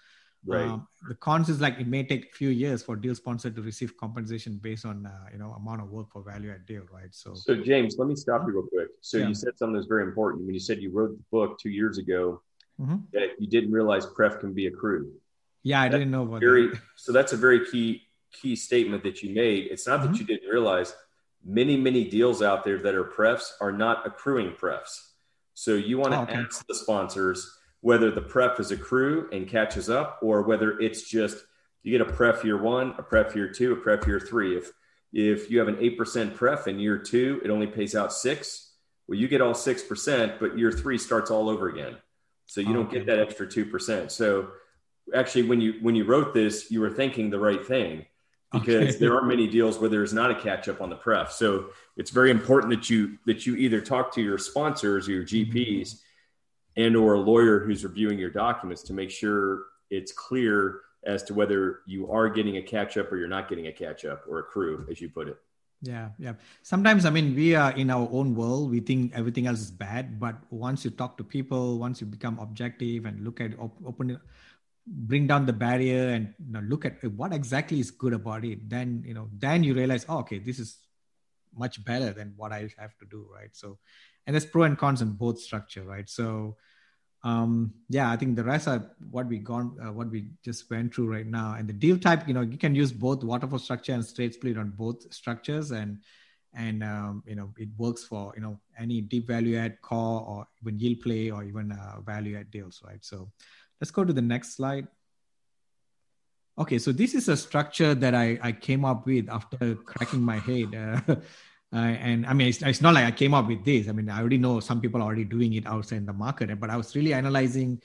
Right. Um, the cons is like it may take a few years for deal sponsor to receive compensation based on uh, you know amount of work for value add deal, right? So, so James, let me stop you real quick. So yeah. you said something that's very important when you said you wrote the book two years ago mm-hmm. that you didn't realize pref can be accrued. Yeah, I that's didn't know about very, that. So that's a very key key statement that you made. It's not mm-hmm. that you didn't realize many many deals out there that are prefs are not accruing prefs. So you want to oh, okay. ask the sponsors whether the pref is accrue and catches up or whether it's just you get a pref year one, a pref year two, a pref year three. If if you have an eight percent pref in year two, it only pays out six. Well, you get all six percent, but year three starts all over again. So you oh, don't get that extra two percent. So actually, when you when you wrote this, you were thinking the right thing because okay. there are many deals where there's not a catch up on the pref. So it's very important that you that you either talk to your sponsors or your mm-hmm. GPs. And or a lawyer who's reviewing your documents to make sure it's clear as to whether you are getting a catch up or you're not getting a catch up or accrue as you put it. Yeah yeah. Sometimes i mean we are in our own world. We think everything else is bad but once you talk to people once you become objective and look at open bring down the barrier and you know, look at what exactly is good about it then you know then you realize oh, okay this is much better than what i have to do right? So and there's pro and cons in both structure right so um, yeah, I think the rest are what we gone, uh, what we just went through right now. And the deal type, you know, you can use both waterfall structure and straight split on both structures, and and um, you know it works for you know any deep value add core or even yield play or even uh, value add deals, right? So let's go to the next slide. Okay, so this is a structure that I, I came up with after cracking my head. Uh, Uh, and I mean, it's, it's, not like I came up with this. I mean, I already know some people are already doing it outside in the market, but I was really analyzing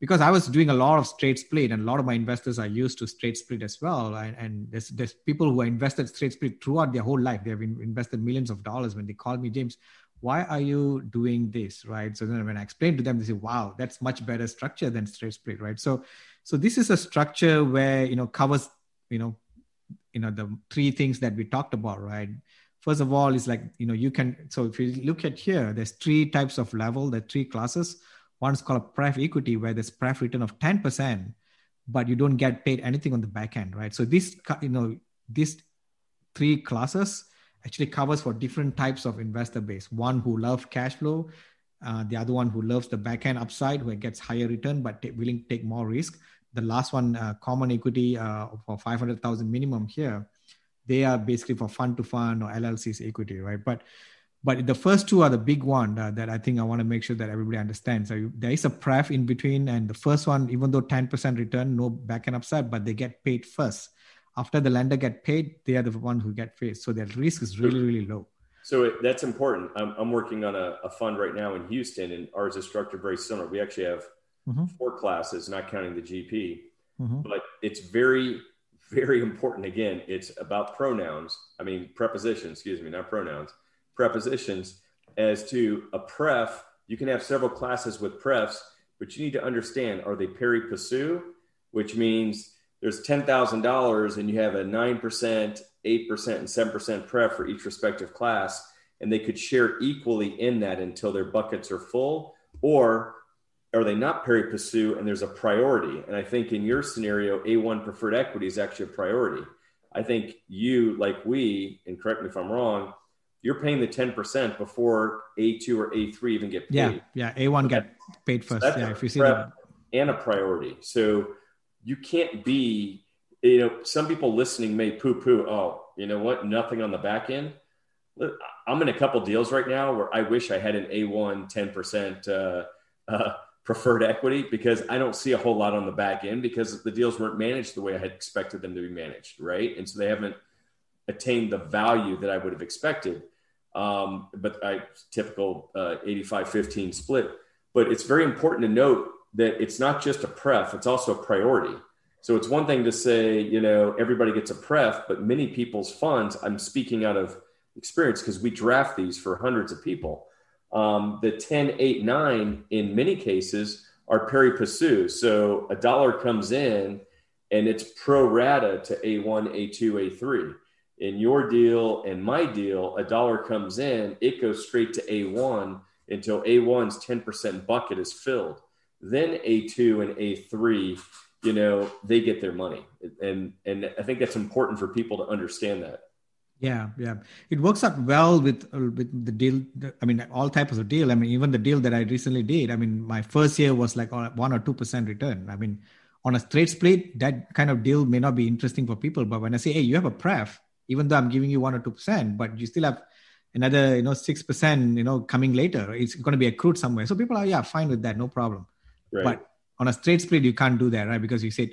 because I was doing a lot of straight split, and a lot of my investors are used to straight split as well. And, and there's, there's people who are invested straight split throughout their whole life. They've invested millions of dollars. When they call me, James, why are you doing this, right? So then when I explain to them, they say, "Wow, that's much better structure than straight split, right?" So, so this is a structure where you know covers you know you know the three things that we talked about, right? First of all is like you know you can so if you look at here there's three types of level there three classes. One is called a pref equity where there's pref return of 10% but you don't get paid anything on the back end right? So this you know these three classes actually covers for different types of investor base. One who love cash flow uh, the other one who loves the back end upside who gets higher return but t- willing to take more risk. The last one uh, common equity uh, for 500000 minimum here they are basically for fund to fund or LLCs equity, right? But but the first two are the big one uh, that I think I want to make sure that everybody understands. So there is a pref in between, and the first one, even though 10% return, no back end upside, but they get paid first. After the lender get paid, they are the one who get paid. So their risk is really, really low. So it, that's important. I'm, I'm working on a, a, fund right now in Houston, and ours is structured very similar. We actually have mm-hmm. four classes, not counting the GP, mm-hmm. but it's very, very important. Again, it's about pronouns. I mean, prepositions, excuse me, not pronouns, prepositions as to a pref. You can have several classes with prefs, but you need to understand are they pari passu, which means there's $10,000 and you have a 9%, 8%, and 7% pref for each respective class, and they could share equally in that until their buckets are full, or are they not pari passu and there's a priority? And I think in your scenario, A1 preferred equity is actually a priority. I think you, like we, and correct me if I'm wrong, you're paying the 10% before A2 or A3 even get paid. Yeah, yeah. A1 get paid first. So yeah, if you see that. And a priority. So you can't be, you know, some people listening may poo poo, oh, you know what, nothing on the back end. I'm in a couple deals right now where I wish I had an A1 10% uh, uh, preferred equity because I don't see a whole lot on the back end because the deals weren't managed the way I had expected them to be managed, right? And so they haven't attained the value that I would have expected. Um, but I typical uh, 85 15 split. But it's very important to note that it's not just a pref, it's also a priority. So it's one thing to say, you know, everybody gets a pref, but many people's funds, I'm speaking out of experience because we draft these for hundreds of people. Um, the 10, 8, 9 in many cases are pari passu. So a dollar comes in and it's pro rata to A1, A2, A3 in your deal and my deal, a dollar comes in, it goes straight to A1 until A1's 10% bucket is filled. Then A2 and A3, you know, they get their money. And and I think that's important for people to understand that. Yeah, yeah, it works out well with uh, with the deal. I mean, all types of deal. I mean, even the deal that I recently did. I mean, my first year was like one or two percent return. I mean, on a straight split, that kind of deal may not be interesting for people. But when I say, hey, you have a pref, even though I'm giving you one or two percent, but you still have another, you know, six percent, you know, coming later. It's going to be accrued somewhere. So people are, yeah, fine with that, no problem. Right. But on a straight split, you can't do that, right? Because you said,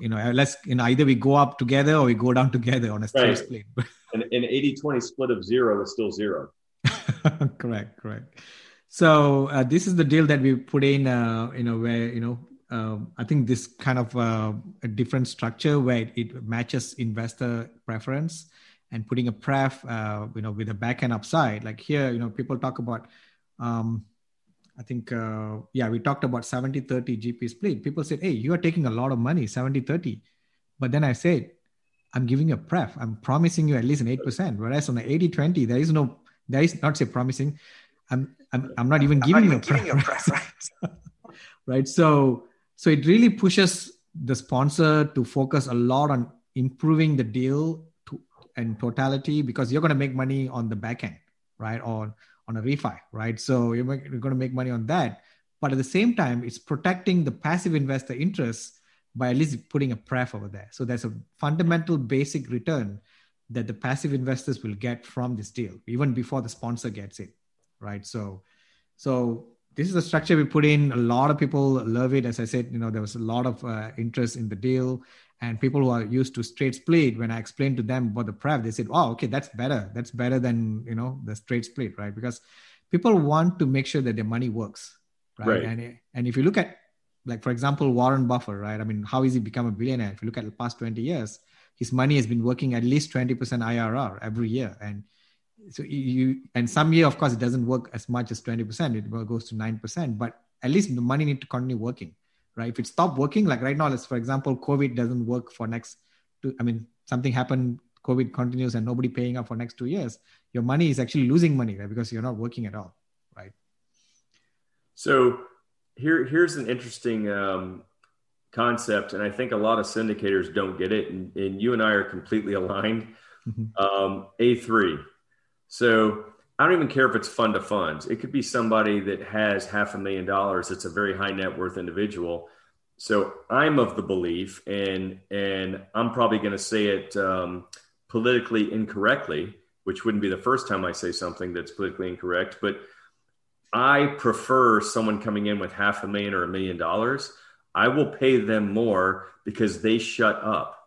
you know, let's, you know, either we go up together or we go down together on a straight right. split. an, an 80 20 split of zero is still zero. correct, correct. So uh, this is the deal that we put in, uh, you know, where, you know, uh, I think this kind of uh, a different structure where it matches investor preference and putting a pref, uh, you know, with a back end upside. Like here, you know, people talk about, um, I think, uh, yeah, we talked about 70 30 GP split. People said, hey, you are taking a lot of money, 70 30. But then I said, I'm giving you a pref. I'm promising you at least an 8%. Whereas on the 80 20, there is no, there is not say promising. I'm, I'm, I'm not even giving, not even you, a pref, right? right. So, so it really pushes the sponsor to focus a lot on improving the deal to, and totality because you're going to make money on the back end, right? Or on a refi, right? So you're, you're going to make money on that. But at the same time, it's protecting the passive investor interests by at least putting a pref over there. So there's a fundamental basic return that the passive investors will get from this deal, even before the sponsor gets it, right? So, so this is a structure we put in. A lot of people love it. As I said, you know, there was a lot of uh, interest in the deal, and people who are used to straight split, when I explained to them about the pref, they said, "Oh, okay, that's better. That's better than you know the straight split, right?" Because people want to make sure that their money works, right? right. And and if you look at, like for example, Warren Buffett, right? I mean, how is he become a billionaire? If you look at the past twenty years, his money has been working at least twenty percent IRR every year, and so you and some year of course it doesn't work as much as 20% it goes to 9% but at least the money need to continue working right? If it stopped working like right now let's for example covid doesn't work for next two i mean something happened covid continues and nobody paying up for next two years your money is actually losing money right? Because you're not working at all right? So here here's an interesting um, concept and i think a lot of syndicators don't get it and, and you and i are completely aligned mm-hmm. um, a3 so I don't even care if it's fund to funds. It could be somebody that has half a million dollars. It's a very high net worth individual. So I'm of the belief, and and I'm probably going to say it um, politically incorrectly, which wouldn't be the first time I say something that's politically incorrect. But I prefer someone coming in with half a million or a million dollars. I will pay them more because they shut up.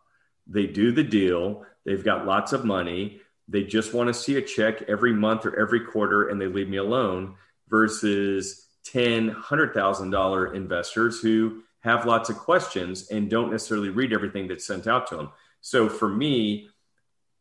They do the deal. They've got lots of money they just want to see a check every month or every quarter and they leave me alone versus 10 100000 dollar investors who have lots of questions and don't necessarily read everything that's sent out to them so for me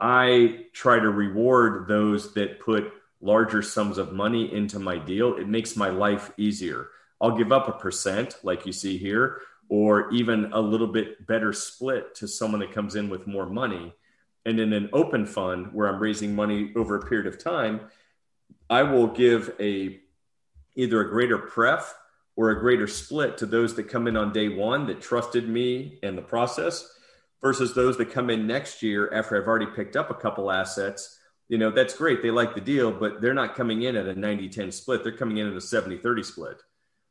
i try to reward those that put larger sums of money into my deal it makes my life easier i'll give up a percent like you see here or even a little bit better split to someone that comes in with more money and in an open fund where i'm raising money over a period of time i will give a either a greater pref or a greater split to those that come in on day one that trusted me and the process versus those that come in next year after I've already picked up a couple assets. You know, that's great. They like the deal, but they're not coming in at a 90 10 split. They're coming in at a 70 30 split.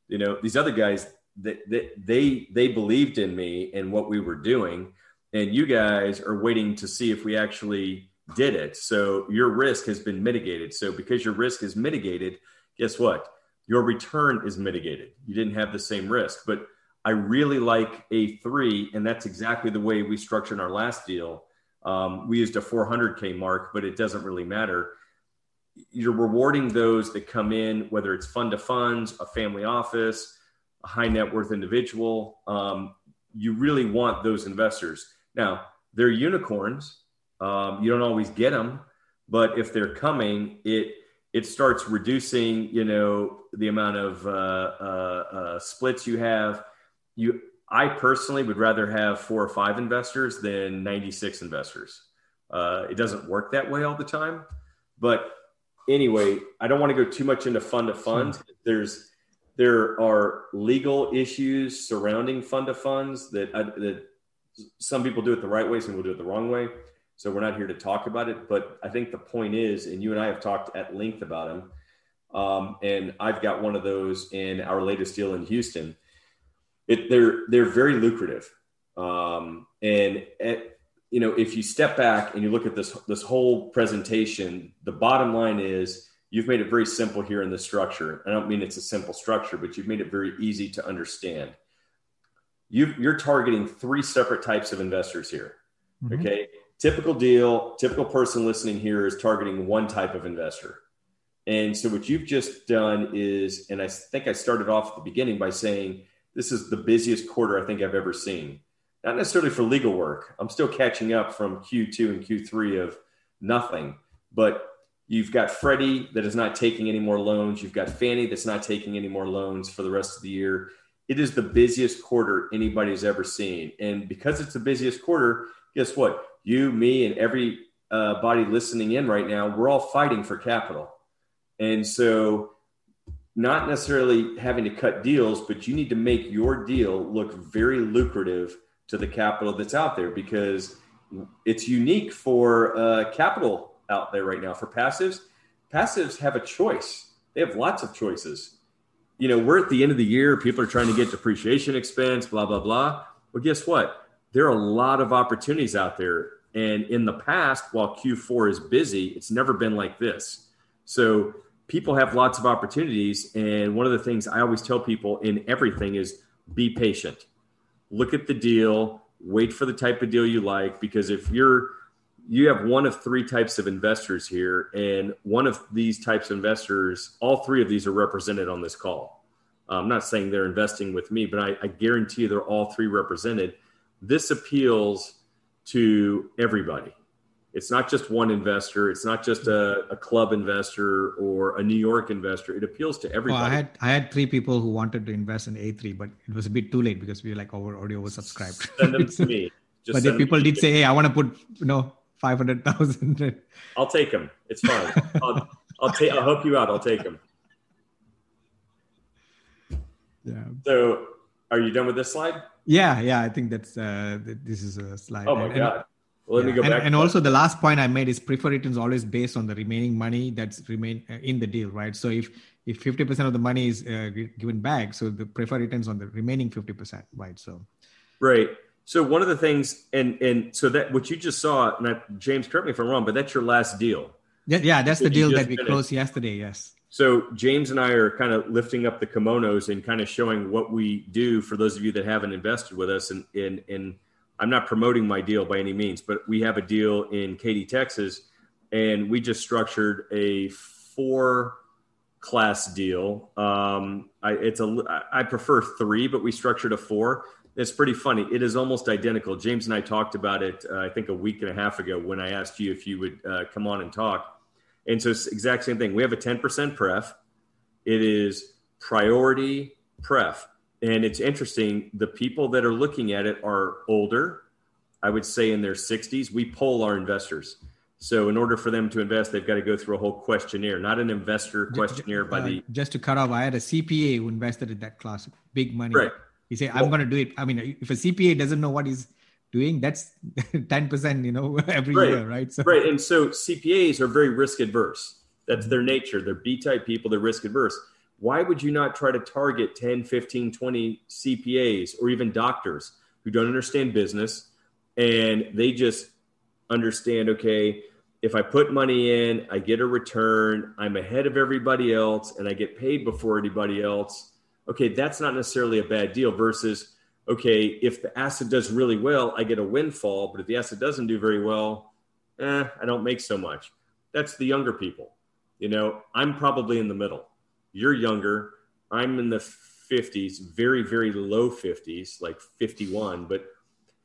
You know, these other guys, they, they, they, they believed in me and what we were doing. And you guys are waiting to see if we actually did it. So your risk has been mitigated. So because your risk is mitigated, guess what? your return is mitigated. You didn't have the same risk. But I really like A3, and that's exactly the way we structured our last deal. Um, we used a 400K mark, but it doesn't really matter. You're rewarding those that come in, whether it's fund to funds, a family office, a high net worth individual. Um, you really want those investors. Now, they're unicorns. Um, you don't always get them, but if they're coming, it it starts reducing, you know, the amount of uh, uh, uh, splits you have. You, I personally would rather have four or five investors than 96 investors. Uh, it doesn't work that way all the time, but anyway, I don't want to go too much into fund to fund. There's there are legal issues surrounding fund to funds that I, that some people do it the right way, some people do it the wrong way. So we're not here to talk about it, but I think the point is, and you and I have talked at length about them. Um, and I've got one of those in our latest deal in Houston. It, they're they're very lucrative, um, and at, you know if you step back and you look at this this whole presentation, the bottom line is you've made it very simple here in the structure. I don't mean it's a simple structure, but you've made it very easy to understand. you you're targeting three separate types of investors here. Mm-hmm. Okay, typical deal, typical person listening here is targeting one type of investor. And so what you've just done is, and I think I started off at the beginning by saying this is the busiest quarter I think I've ever seen. Not necessarily for legal work. I'm still catching up from Q2 and Q3 of nothing, but you've got Freddie that is not taking any more loans. You've got Fannie that's not taking any more loans for the rest of the year. It is the busiest quarter anybody's ever seen. And because it's the busiest quarter, guess what? you, me, and every uh, body listening in right now, we're all fighting for capital. And so, not necessarily having to cut deals, but you need to make your deal look very lucrative to the capital that's out there because it's unique for uh, capital out there right now. For passives, passives have a choice, they have lots of choices. You know, we're at the end of the year, people are trying to get depreciation expense, blah, blah, blah. Well, guess what? There are a lot of opportunities out there and in the past, while Q4 is busy, it's never been like this. So people have lots of opportunities. And one of the things I always tell people in everything is be patient. Look at the deal, wait for the type of deal you like, because if you're you have one of three types of investors here, and one of these types of investors, all three of these are represented on this call. I'm not saying they're investing with me, but I, I guarantee they're all three represented. This appeals to everybody. It's not just one investor. It's not just a, a club investor or a New York investor. It appeals to everybody. I had I had three people who wanted to invest in A3, but it was a bit too late because we were like over already oversubscribed. Send them to me. Just but people did say, "Hey, I want to put you know five hundred thousand. I'll take them. It's fine. I'll, I'll take. I'll help you out. I'll take them. Yeah. So, are you done with this slide? Yeah, yeah, I think that's uh, this is a slide. Oh my and, god. Well, let yeah. me go back. And, and also, the last point I made is preferred returns always based on the remaining money that's remain uh, in the deal, right? So if if fifty percent of the money is uh, given back, so the preferred returns on the remaining fifty percent, right? So, right. So one of the things, and and so that what you just saw, and I, James, correct me if I'm wrong, but that's your last deal. Yeah, yeah, that's the deal that we finished. closed yesterday. Yes. So James and I are kind of lifting up the kimonos and kind of showing what we do for those of you that haven't invested with us. And in, in, I'm not promoting my deal by any means, but we have a deal in Katy, Texas, and we just structured a four class deal. Um, I, it's a I prefer three, but we structured a four. It's pretty funny. It is almost identical. James and I talked about it. Uh, I think a week and a half ago when I asked you if you would uh, come on and talk. And so it's exact same thing. We have a ten percent pref. It is priority pref, and it's interesting. The people that are looking at it are older. I would say in their 60s. We poll our investors. So in order for them to invest, they've got to go through a whole questionnaire, not an investor questionnaire by the. Just to cut off, I had a CPA who invested in that class, big money. Right. He said, "I'm going to do it." I mean, if a CPA doesn't know what he's doing, that's ten percent, you know, every right. year, right? So, right. And so CPAs are very risk adverse. That's their nature. They're B type people. They're risk adverse. Why would you not try to target 10, 15, 20 CPAs or even doctors who don't understand business and they just understand, okay, if I put money in, I get a return, I'm ahead of everybody else, and I get paid before anybody else. Okay, that's not necessarily a bad deal versus, okay, if the asset does really well, I get a windfall, but if the asset doesn't do very well, eh, I don't make so much. That's the younger people. You know, I'm probably in the middle. You're younger. I'm in the 50s, very, very low 50s, like 51. But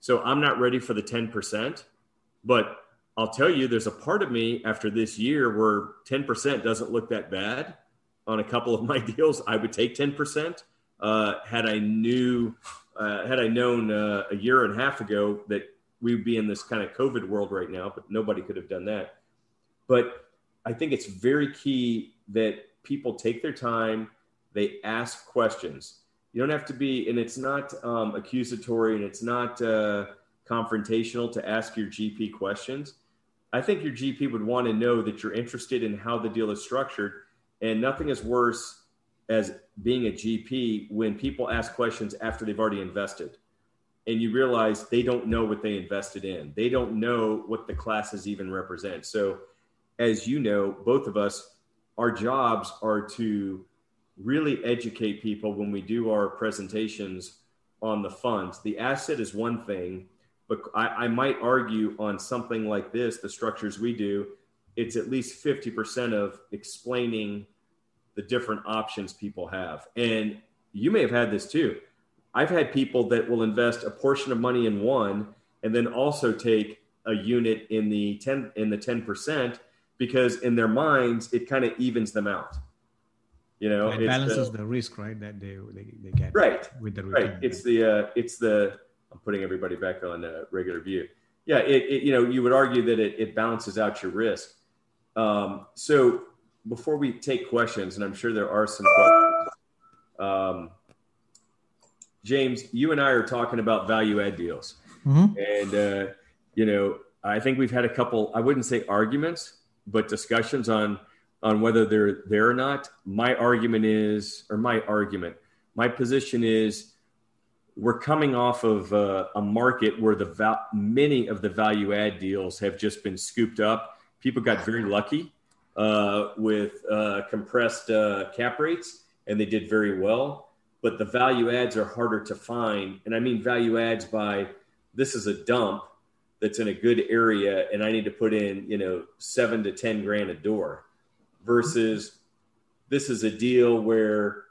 so I'm not ready for the 10%. But I'll tell you, there's a part of me after this year where 10% doesn't look that bad on a couple of my deals. I would take 10% uh, had I knew, uh, had I known uh, a year and a half ago that we would be in this kind of COVID world right now, but nobody could have done that. But I think it's very key that people take their time, they ask questions. You don't have to be, and it's not um, accusatory and it's not uh, confrontational to ask your GP questions I think your GP would want to know that you're interested in how the deal is structured. And nothing is worse as being a GP when people ask questions after they've already invested and you realize they don't know what they invested in. They don't know what the classes even represent. So, as you know, both of us, our jobs are to really educate people when we do our presentations on the funds. The asset is one thing, but I, I might argue on something like this, the structures we do, it's at least 50% of explaining the different options people have. And you may have had this too. I've had people that will invest a portion of money in one and then also take a unit in the 10 in the 10% because in their minds it kind of evens them out. You know, it balances the, the, risk, right? That they, they, they get right with the return. Right. It's the uh, it's the I'm putting everybody back on a regular view. Yeah, it, it, you know you would argue that it, it balances out your risk. Um, so before we take questions, and I'm sure there are some questions, um, James, you and I are talking about value add deals, mm-hmm. and uh, you know I think we've had a couple. I wouldn't say arguments, but discussions on on whether they're there or not. My argument is, or my argument, my position is we're coming off of a market where the val- many of the value add deals have just been scooped up. People got very lucky uh, with uh, compressed uh, cap rates, and they did very well. But the value adds are harder to find, and I mean value adds by this is a dump that's in a good area, and I need to put in you know seven to ten grand a door, versus this is a deal where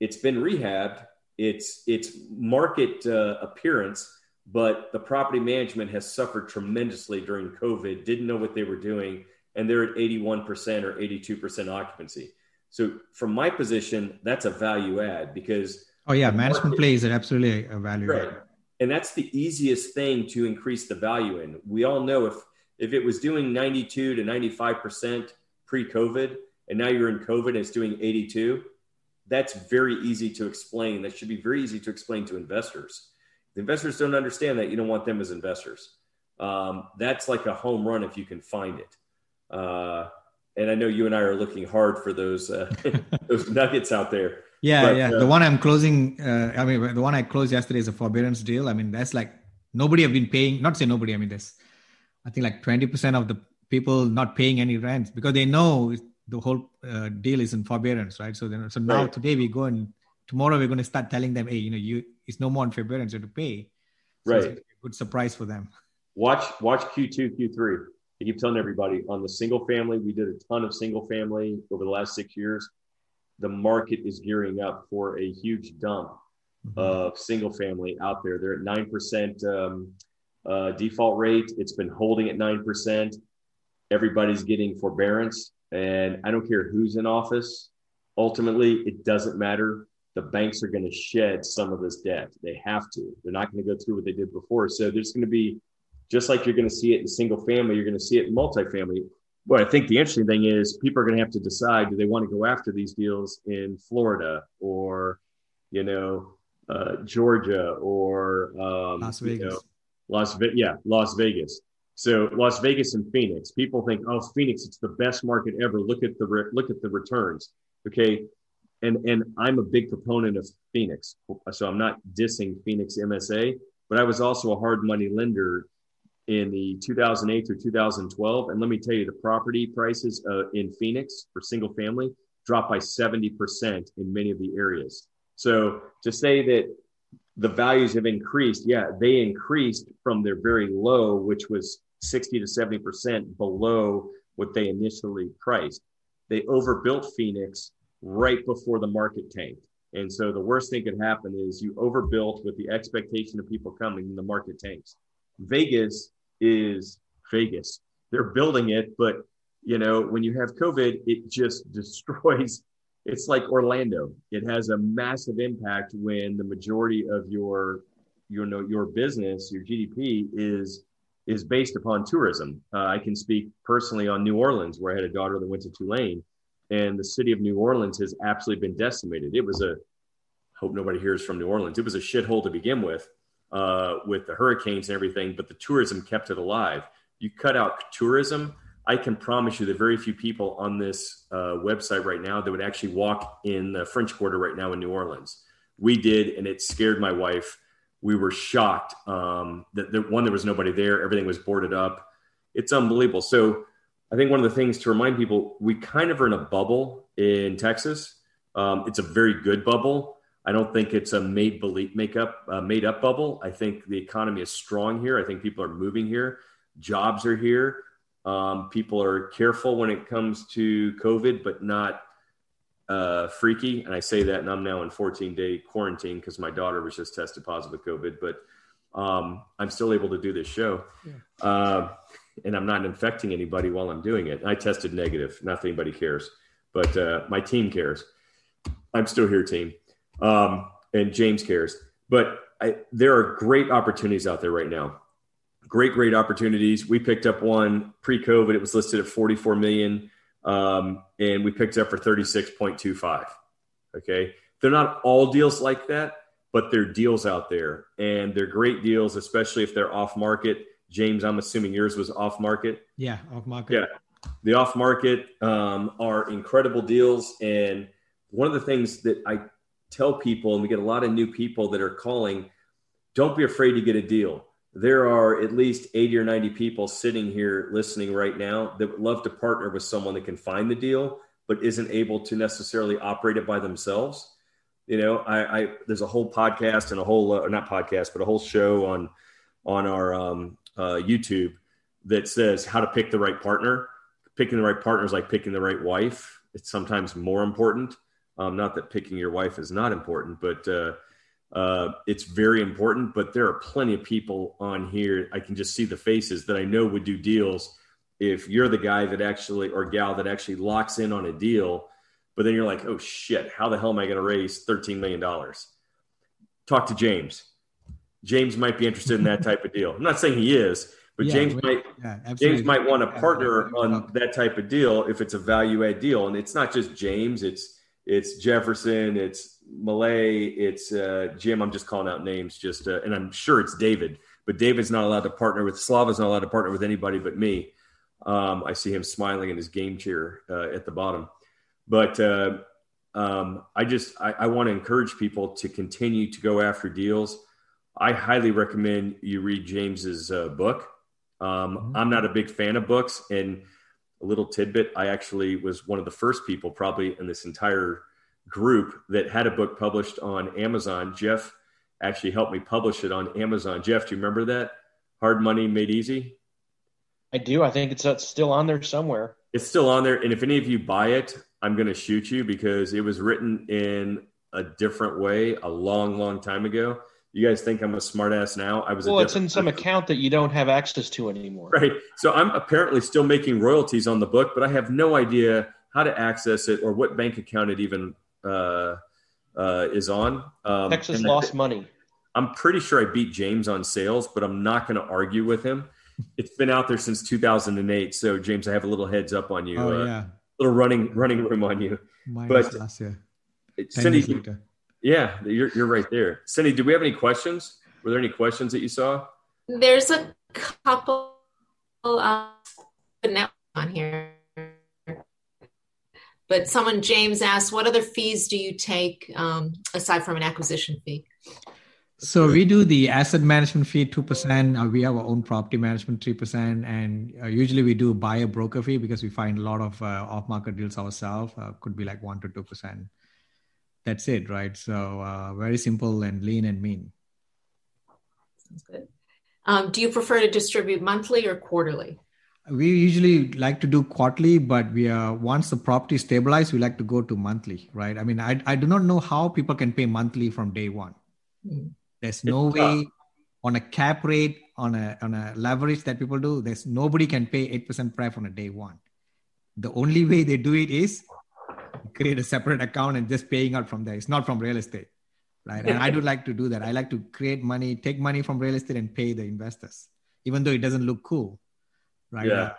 it's been rehabbed its its market uh, appearance, but the property management has suffered tremendously during COVID. Didn't know what they were doing, and they're at 81% or 82% occupancy. So from my position, that's a value add because oh yeah, management market, plays are absolutely a value right. add. And that's the easiest thing to increase the value in. We all know if if it was doing 92 to 95% pre-COVID, and now you're in COVID and it's doing 82, that's very easy to explain. That should be very easy to explain to investors. The investors don't understand that. You don't want them as investors. Um, that's like a home run if you can find it. Uh, and I know you and I are looking hard for those uh, those nuggets out there. Yeah, but, yeah. Uh, the one I'm closing, uh, I mean, the one I closed yesterday is a forbearance deal. I mean, that's like nobody have been paying. Not say nobody. I mean, there's, I think like 20 percent of the people not paying any rent because they know the whole uh, deal is in forbearance, right? So then, so now right. today we go and tomorrow we're going to start telling them, hey, you know, you it's no more in forbearance, you have to pay. So right. good surprise for them. Watch watch Q two Q three. I keep telling everybody on the single family, we did a ton of single family over the last six years. The market is gearing up for a huge dump mm-hmm. of single family out there. They're at 9% um, uh, default rate. It's been holding at 9%. Everybody's getting forbearance. And I don't care who's in office. Ultimately, it doesn't matter. The banks are going to shed some of this debt. They have to. They're not going to go through what they did before. So there's going to be, just like you're going to see it in single family, you're going to see it in multifamily. Well, I think the interesting thing is people are going to have to decide do they want to go after these deals in Florida or, you know, uh, Georgia or um, Las Vegas. You know, Las Vegas, yeah, Las Vegas. So Las Vegas and Phoenix. People think, oh, Phoenix, it's the best market ever. Look at the re- look at the returns. Okay, and and I'm a big proponent of Phoenix, so I'm not dissing Phoenix MSA, but I was also a hard money lender in the 2008 through 2012, and let me tell you, the property prices uh, in Phoenix for single family dropped by 70% in many of the areas. So to say that the values have increased, yeah, they increased from their very low, which was 60 to 70% below what they initially priced. They overbuilt Phoenix right before the market tanked. And so the worst thing could happen is you overbuilt with the expectation of people coming and the market tanks. Vegas is Vegas. They're building it, but you know, when you have COVID, it just destroys it's like Orlando. It has a massive impact when the majority of your you know your business, your GDP is is based upon tourism. Uh, I can speak personally on New Orleans, where I had a daughter that went to Tulane, and the city of New Orleans has absolutely been decimated. It was a hope nobody hears from New Orleans. It was a shithole to begin with, uh, with the hurricanes and everything, but the tourism kept it alive. You cut out tourism, I can promise you that very few people on this uh, website right now that would actually walk in the French Quarter right now in New Orleans. We did, and it scared my wife. We were shocked um, that the, one there was nobody there. Everything was boarded up. It's unbelievable. So I think one of the things to remind people, we kind of are in a bubble in Texas. Um, it's a very good bubble. I don't think it's a made believe make up uh, made up bubble. I think the economy is strong here. I think people are moving here. Jobs are here um, people are careful when it comes to COVID, but not uh, freaky. And I say that, and I'm now in 14 day quarantine because my daughter was just tested positive with COVID, but um, I'm still able to do this show. Yeah. Uh, and I'm not infecting anybody while I'm doing it. I tested negative. Not that anybody cares, but uh, my team cares. I'm still here, team. Um, and James cares. But I, there are great opportunities out there right now great, great opportunities. We picked up one pre-COVID. It was listed at 44 million, um, and we picked up for 36.25. Okay, they're not all deals like that, but they're deals out there, and they're great deals, especially if they're off market. James, I'm assuming yours was off market. Yeah, off market. Yeah, the off market um, are incredible deals, and one of the things that I tell people, and we get a lot of new people that are calling, don't be afraid to get a deal. There are at least 80 or 90 people sitting here listening right now that would love to partner with someone that can find the deal but isn't able to necessarily operate it by themselves. You know i, I there's a whole podcast and a whole uh, not podcast but a whole show on on our um, uh, youtube that says how to pick the right partner. Picking the right partner is like picking the right wife. It's sometimes more important um, not that picking your wife is not important but uh, uh, it's very important, but there are plenty of people on here. I can just see the faces that I know would do deals. If you're the guy that actually or gal that actually locks in on a deal, but then you're like, oh shit, how the hell am I going to raise $13 million? Talk to James. James might be interested in that type of deal. I'm not saying he is, but yeah, James might yeah, James might want to partner on that type of deal if it's a value add deal. And it's not just James, it's it's Jefferson, it's Malay, it's uh, Jim. I'm just calling out names, just uh, and I'm sure it's David, but David's not allowed to partner with Slava's not allowed to partner with anybody but me. Um, I see him smiling in his game chair uh, at the bottom, but uh, um, I just I, I want to encourage people to continue to go after deals. I highly recommend you read James's uh, book. Um, mm-hmm. I'm not a big fan of books, and a little tidbit: I actually was one of the first people, probably in this entire group that had a book published on Amazon. Jeff actually helped me publish it on Amazon. Jeff, do you remember that? Hard Money Made Easy? I do. I think it's, it's still on there somewhere. It's still on there. And if any of you buy it, I'm going to shoot you because it was written in a different way a long, long time ago. You guys think I'm a smartass now? I was. Well, it's in some person. account that you don't have access to anymore. Right. So I'm apparently still making royalties on the book, but I have no idea how to access it or what bank account it even uh, uh, is on. Um, Texas lost I, money. I'm pretty sure I beat James on sales, but I'm not going to argue with him. It's been out there since 2008. So James, I have a little heads up on you. Oh, uh, yeah. Little running running room on you. Mine but last year. Cindy, yeah, you're you're right there. Cindy, do we have any questions? Were there any questions that you saw? There's a couple uh, now on here. But someone, James asked, what other fees do you take um, aside from an acquisition fee? So we do the asset management fee two percent. Uh, we have our own property management three percent, and uh, usually we do buyer broker fee because we find a lot of uh, off-market deals ourselves. Uh, could be like one to two percent. That's it, right? So uh, very simple and lean and mean. Sounds good. Um, do you prefer to distribute monthly or quarterly? We usually like to do quarterly, but we are once the property stabilized, we like to go to monthly, right? I mean, I I do not know how people can pay monthly from day one. Mm. There's no way on a cap rate on a on a leverage that people do. There's nobody can pay eight percent pref on a day one. The only way they do it is create a separate account and just paying out from there. It's not from real estate, right? And I do like to do that. I like to create money, take money from real estate, and pay the investors, even though it doesn't look cool, right? Yeah.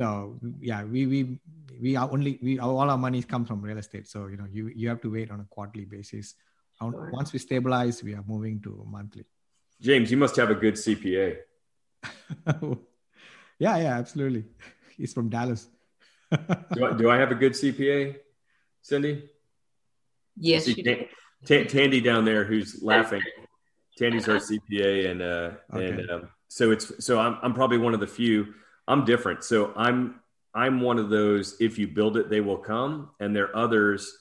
So yeah, we we we are only we all our money comes from real estate. So you know you you have to wait on a quarterly basis once we stabilize, we are moving to monthly. James, you must have a good CPA. yeah, yeah, absolutely. He's from Dallas. do, I, do I have a good CPA, Cindy? Yes. See, T- T- Tandy down there who's laughing. Tandy's our CPA, and uh, okay. and um, so it's so I'm I'm probably one of the few. I'm different. So I'm I'm one of those. If you build it, they will come, and there are others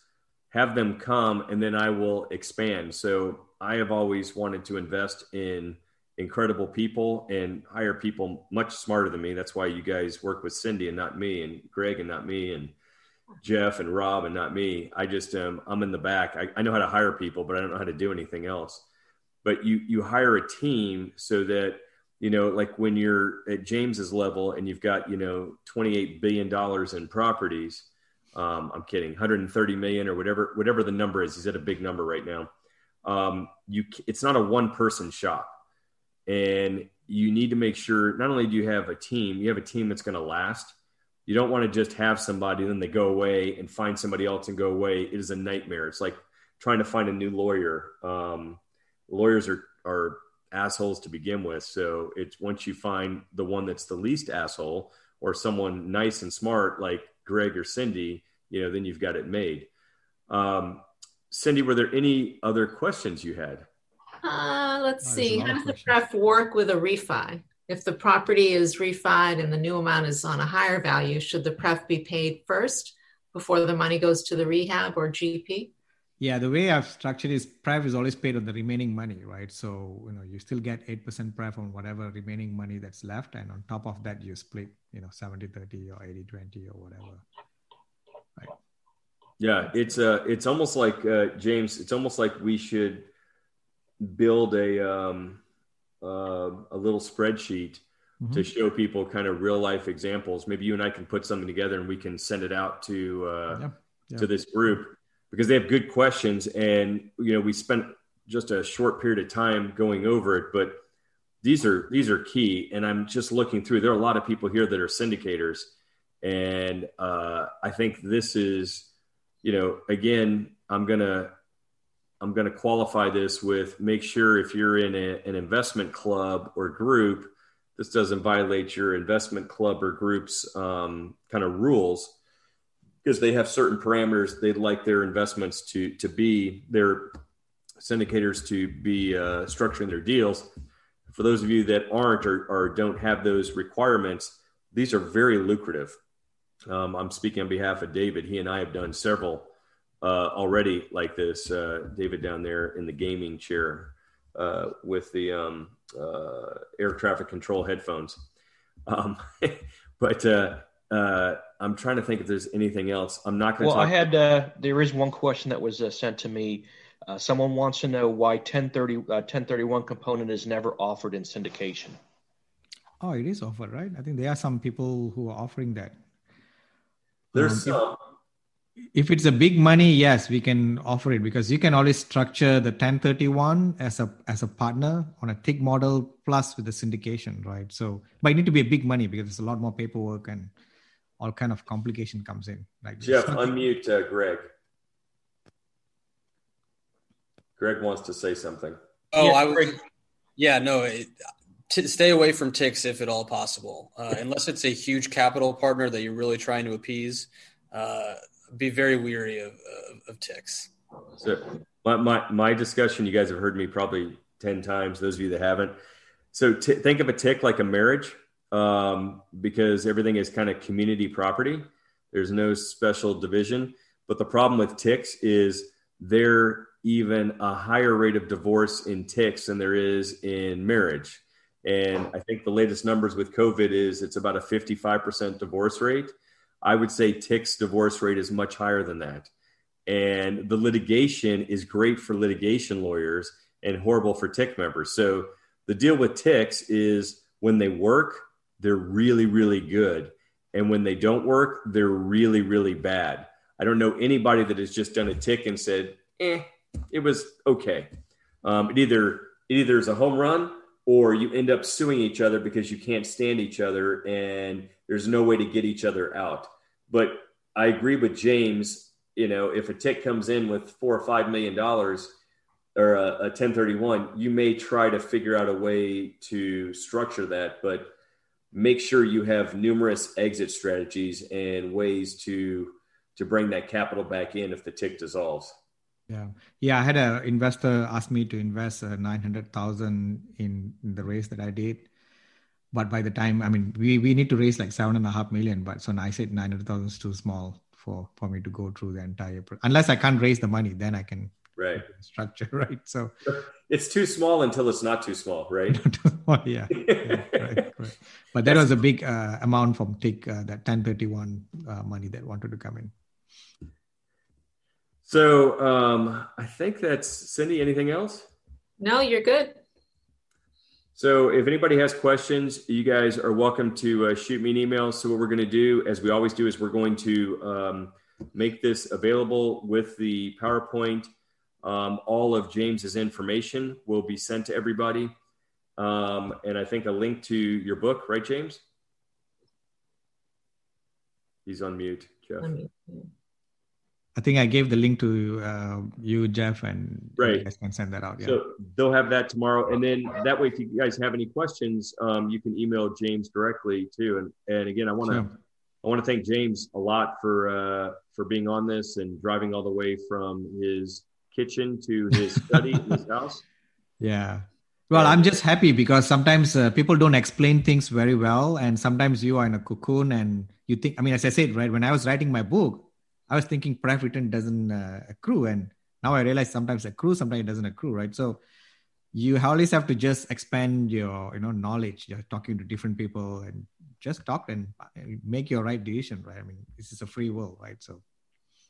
have them come and then I will expand. So I have always wanted to invest in incredible people and hire people much smarter than me. That's why you guys work with Cindy and not me, and Greg and not me, and Jeff and Rob and not me. I just um, I'm in the back. I, I know how to hire people, but I don't know how to do anything else. But you you hire a team so that you know, like when you're at James's level and you've got you know 28 billion dollars in properties um, I'm kidding, 130 million or whatever, whatever the number is. He's at a big number right now. Um, you, it's not a one person shop, and you need to make sure not only do you have a team, you have a team that's going to last. You don't want to just have somebody and then they go away and find somebody else and go away. It is a nightmare. It's like trying to find a new lawyer. Um, lawyers are are assholes to begin with. So it's once you find the one that's the least asshole or someone nice and smart like Greg or Cindy, you know, then you've got it made. Um, Cindy, were there any other questions you had? Uh, let's oh, see. How does the pref work with a refi? If the property is refied and the new amount is on a higher value, should the pref be paid first before the money goes to the rehab or GP? Yeah, the way I've structured is pref is always paid on the remaining money, right? So you know you still get eight percent pref on whatever remaining money that's left, and on top of that you split, you know, 70-30 or 80-20 or whatever. Right. Yeah, it's uh it's almost like uh, James. It's almost like we should build a um, uh, a little spreadsheet mm-hmm. to show people kind of real life examples. Maybe you and I can put something together and we can send it out to uh, yeah. Yeah. to this group because they have good questions. And you know, we spent just a short period of time going over it, but these are these are key. And I'm just looking through. There are a lot of people here that are syndicators, and uh, I think this is, you know, again, I'm gonna I'm going to qualify this with make sure if you're in a, an investment club or group, this doesn't violate your investment club or group's um, kind of rules because they have certain parameters they'd like their investments to to be their syndicators to be uh, structuring their deals. For those of you that aren't or, or don't have those requirements, these are very lucrative. Um, I'm speaking on behalf of David. He and I have done several uh, already like this. Uh, David down there in the gaming chair uh, with the um, uh, air traffic control headphones. Um, but uh, uh, I'm trying to think if there's anything else. I'm not going to. Well, talk- I had uh, there is one question that was uh, sent to me. Uh, someone wants to know why 1030 1031 uh, component is never offered in syndication. Oh, it is offered, right? I think there are some people who are offering that. There's um, some. If, if it's a big money, yes, we can offer it because you can always structure the 1031 as a as a partner on a TIC model plus with the syndication, right? So, but it need to be a big money because there's a lot more paperwork and all kind of complication comes in. Like Jeff, unmute uh, Greg. Greg wants to say something. Oh, yeah, I would Yeah, no. It, t- stay away from TICs if at all possible, uh, unless it's a huge capital partner that you're really trying to appease. Uh, be very weary of, of, of TICs. So my, my, my discussion, you guys have heard me probably 10 times, those of you that haven't. So t- think of a TIC like a marriage um, because everything is kind of community property. There's no special division. But the problem with TICs is they're even a higher rate of divorce in TICs than there is in marriage. And I think the latest numbers with COVID is it's about a 55% divorce rate. I would say TIC's divorce rate is much higher than that. And the litigation is great for litigation lawyers and horrible for TIC members. So the deal with TICs is when they work, they're really, really good. And when they don't work, they're really, really bad. I don't know anybody that has just done a TIC and said, eh, it was okay. Um, it either it either is a home run or you end up suing each other because you can't stand each other and there's no way to get each other out. But I agree with James. You know, if a TIC comes in with four or five million dollars or a, a 1031, you may try to figure out a way to structure that, but make sure you have numerous exit strategies and ways to to bring that capital back in if the TIC dissolves. Yeah, yeah. I had an investor ask me to invest uh, nine hundred thousand in, the raise that I did, but by the time I mean we we need to raise like seven and a half million. But so I said nine hundred thousand is too small for for me to go through the entire. Unless I can't raise the money, then I can right structure right. So it's too small until it's not too small, right? yeah, yeah right, right. But that was a big uh, amount from TIC uh, that ten thirty one uh, money that wanted to come in. So um, I think that's Cindy. Anything else? No, you're good. So if anybody has questions, you guys are welcome to uh, shoot me an email. So what we're going to do, as we always do, is we're going to um, make this available with the PowerPoint. Um, all of James's information will be sent to everybody, um, and I think a link to your book, right, James? He's on mute, Jeff. I think I gave the link to uh, you, Jeff, and right. you guys can send that out. Yeah. So they'll have that tomorrow, and then that way, if you guys have any questions, um, you can email James directly too. And and again, I want to sure. I want to thank James a lot for uh, for being on this and driving all the way from his kitchen to his study in his house. Yeah. Well, I'm just happy because sometimes uh, people don't explain things very well, and sometimes you are in a cocoon and you think. I mean, as I said, right when I was writing my book, I was thinking pref return doesn't uh, accrue, and now I realize sometimes accrue, sometimes it doesn't accrue, right? So you always have to just expand your you know knowledge. You're talking to different people and just talk and uh, make your right decision, right? I mean, this is a free will, right? So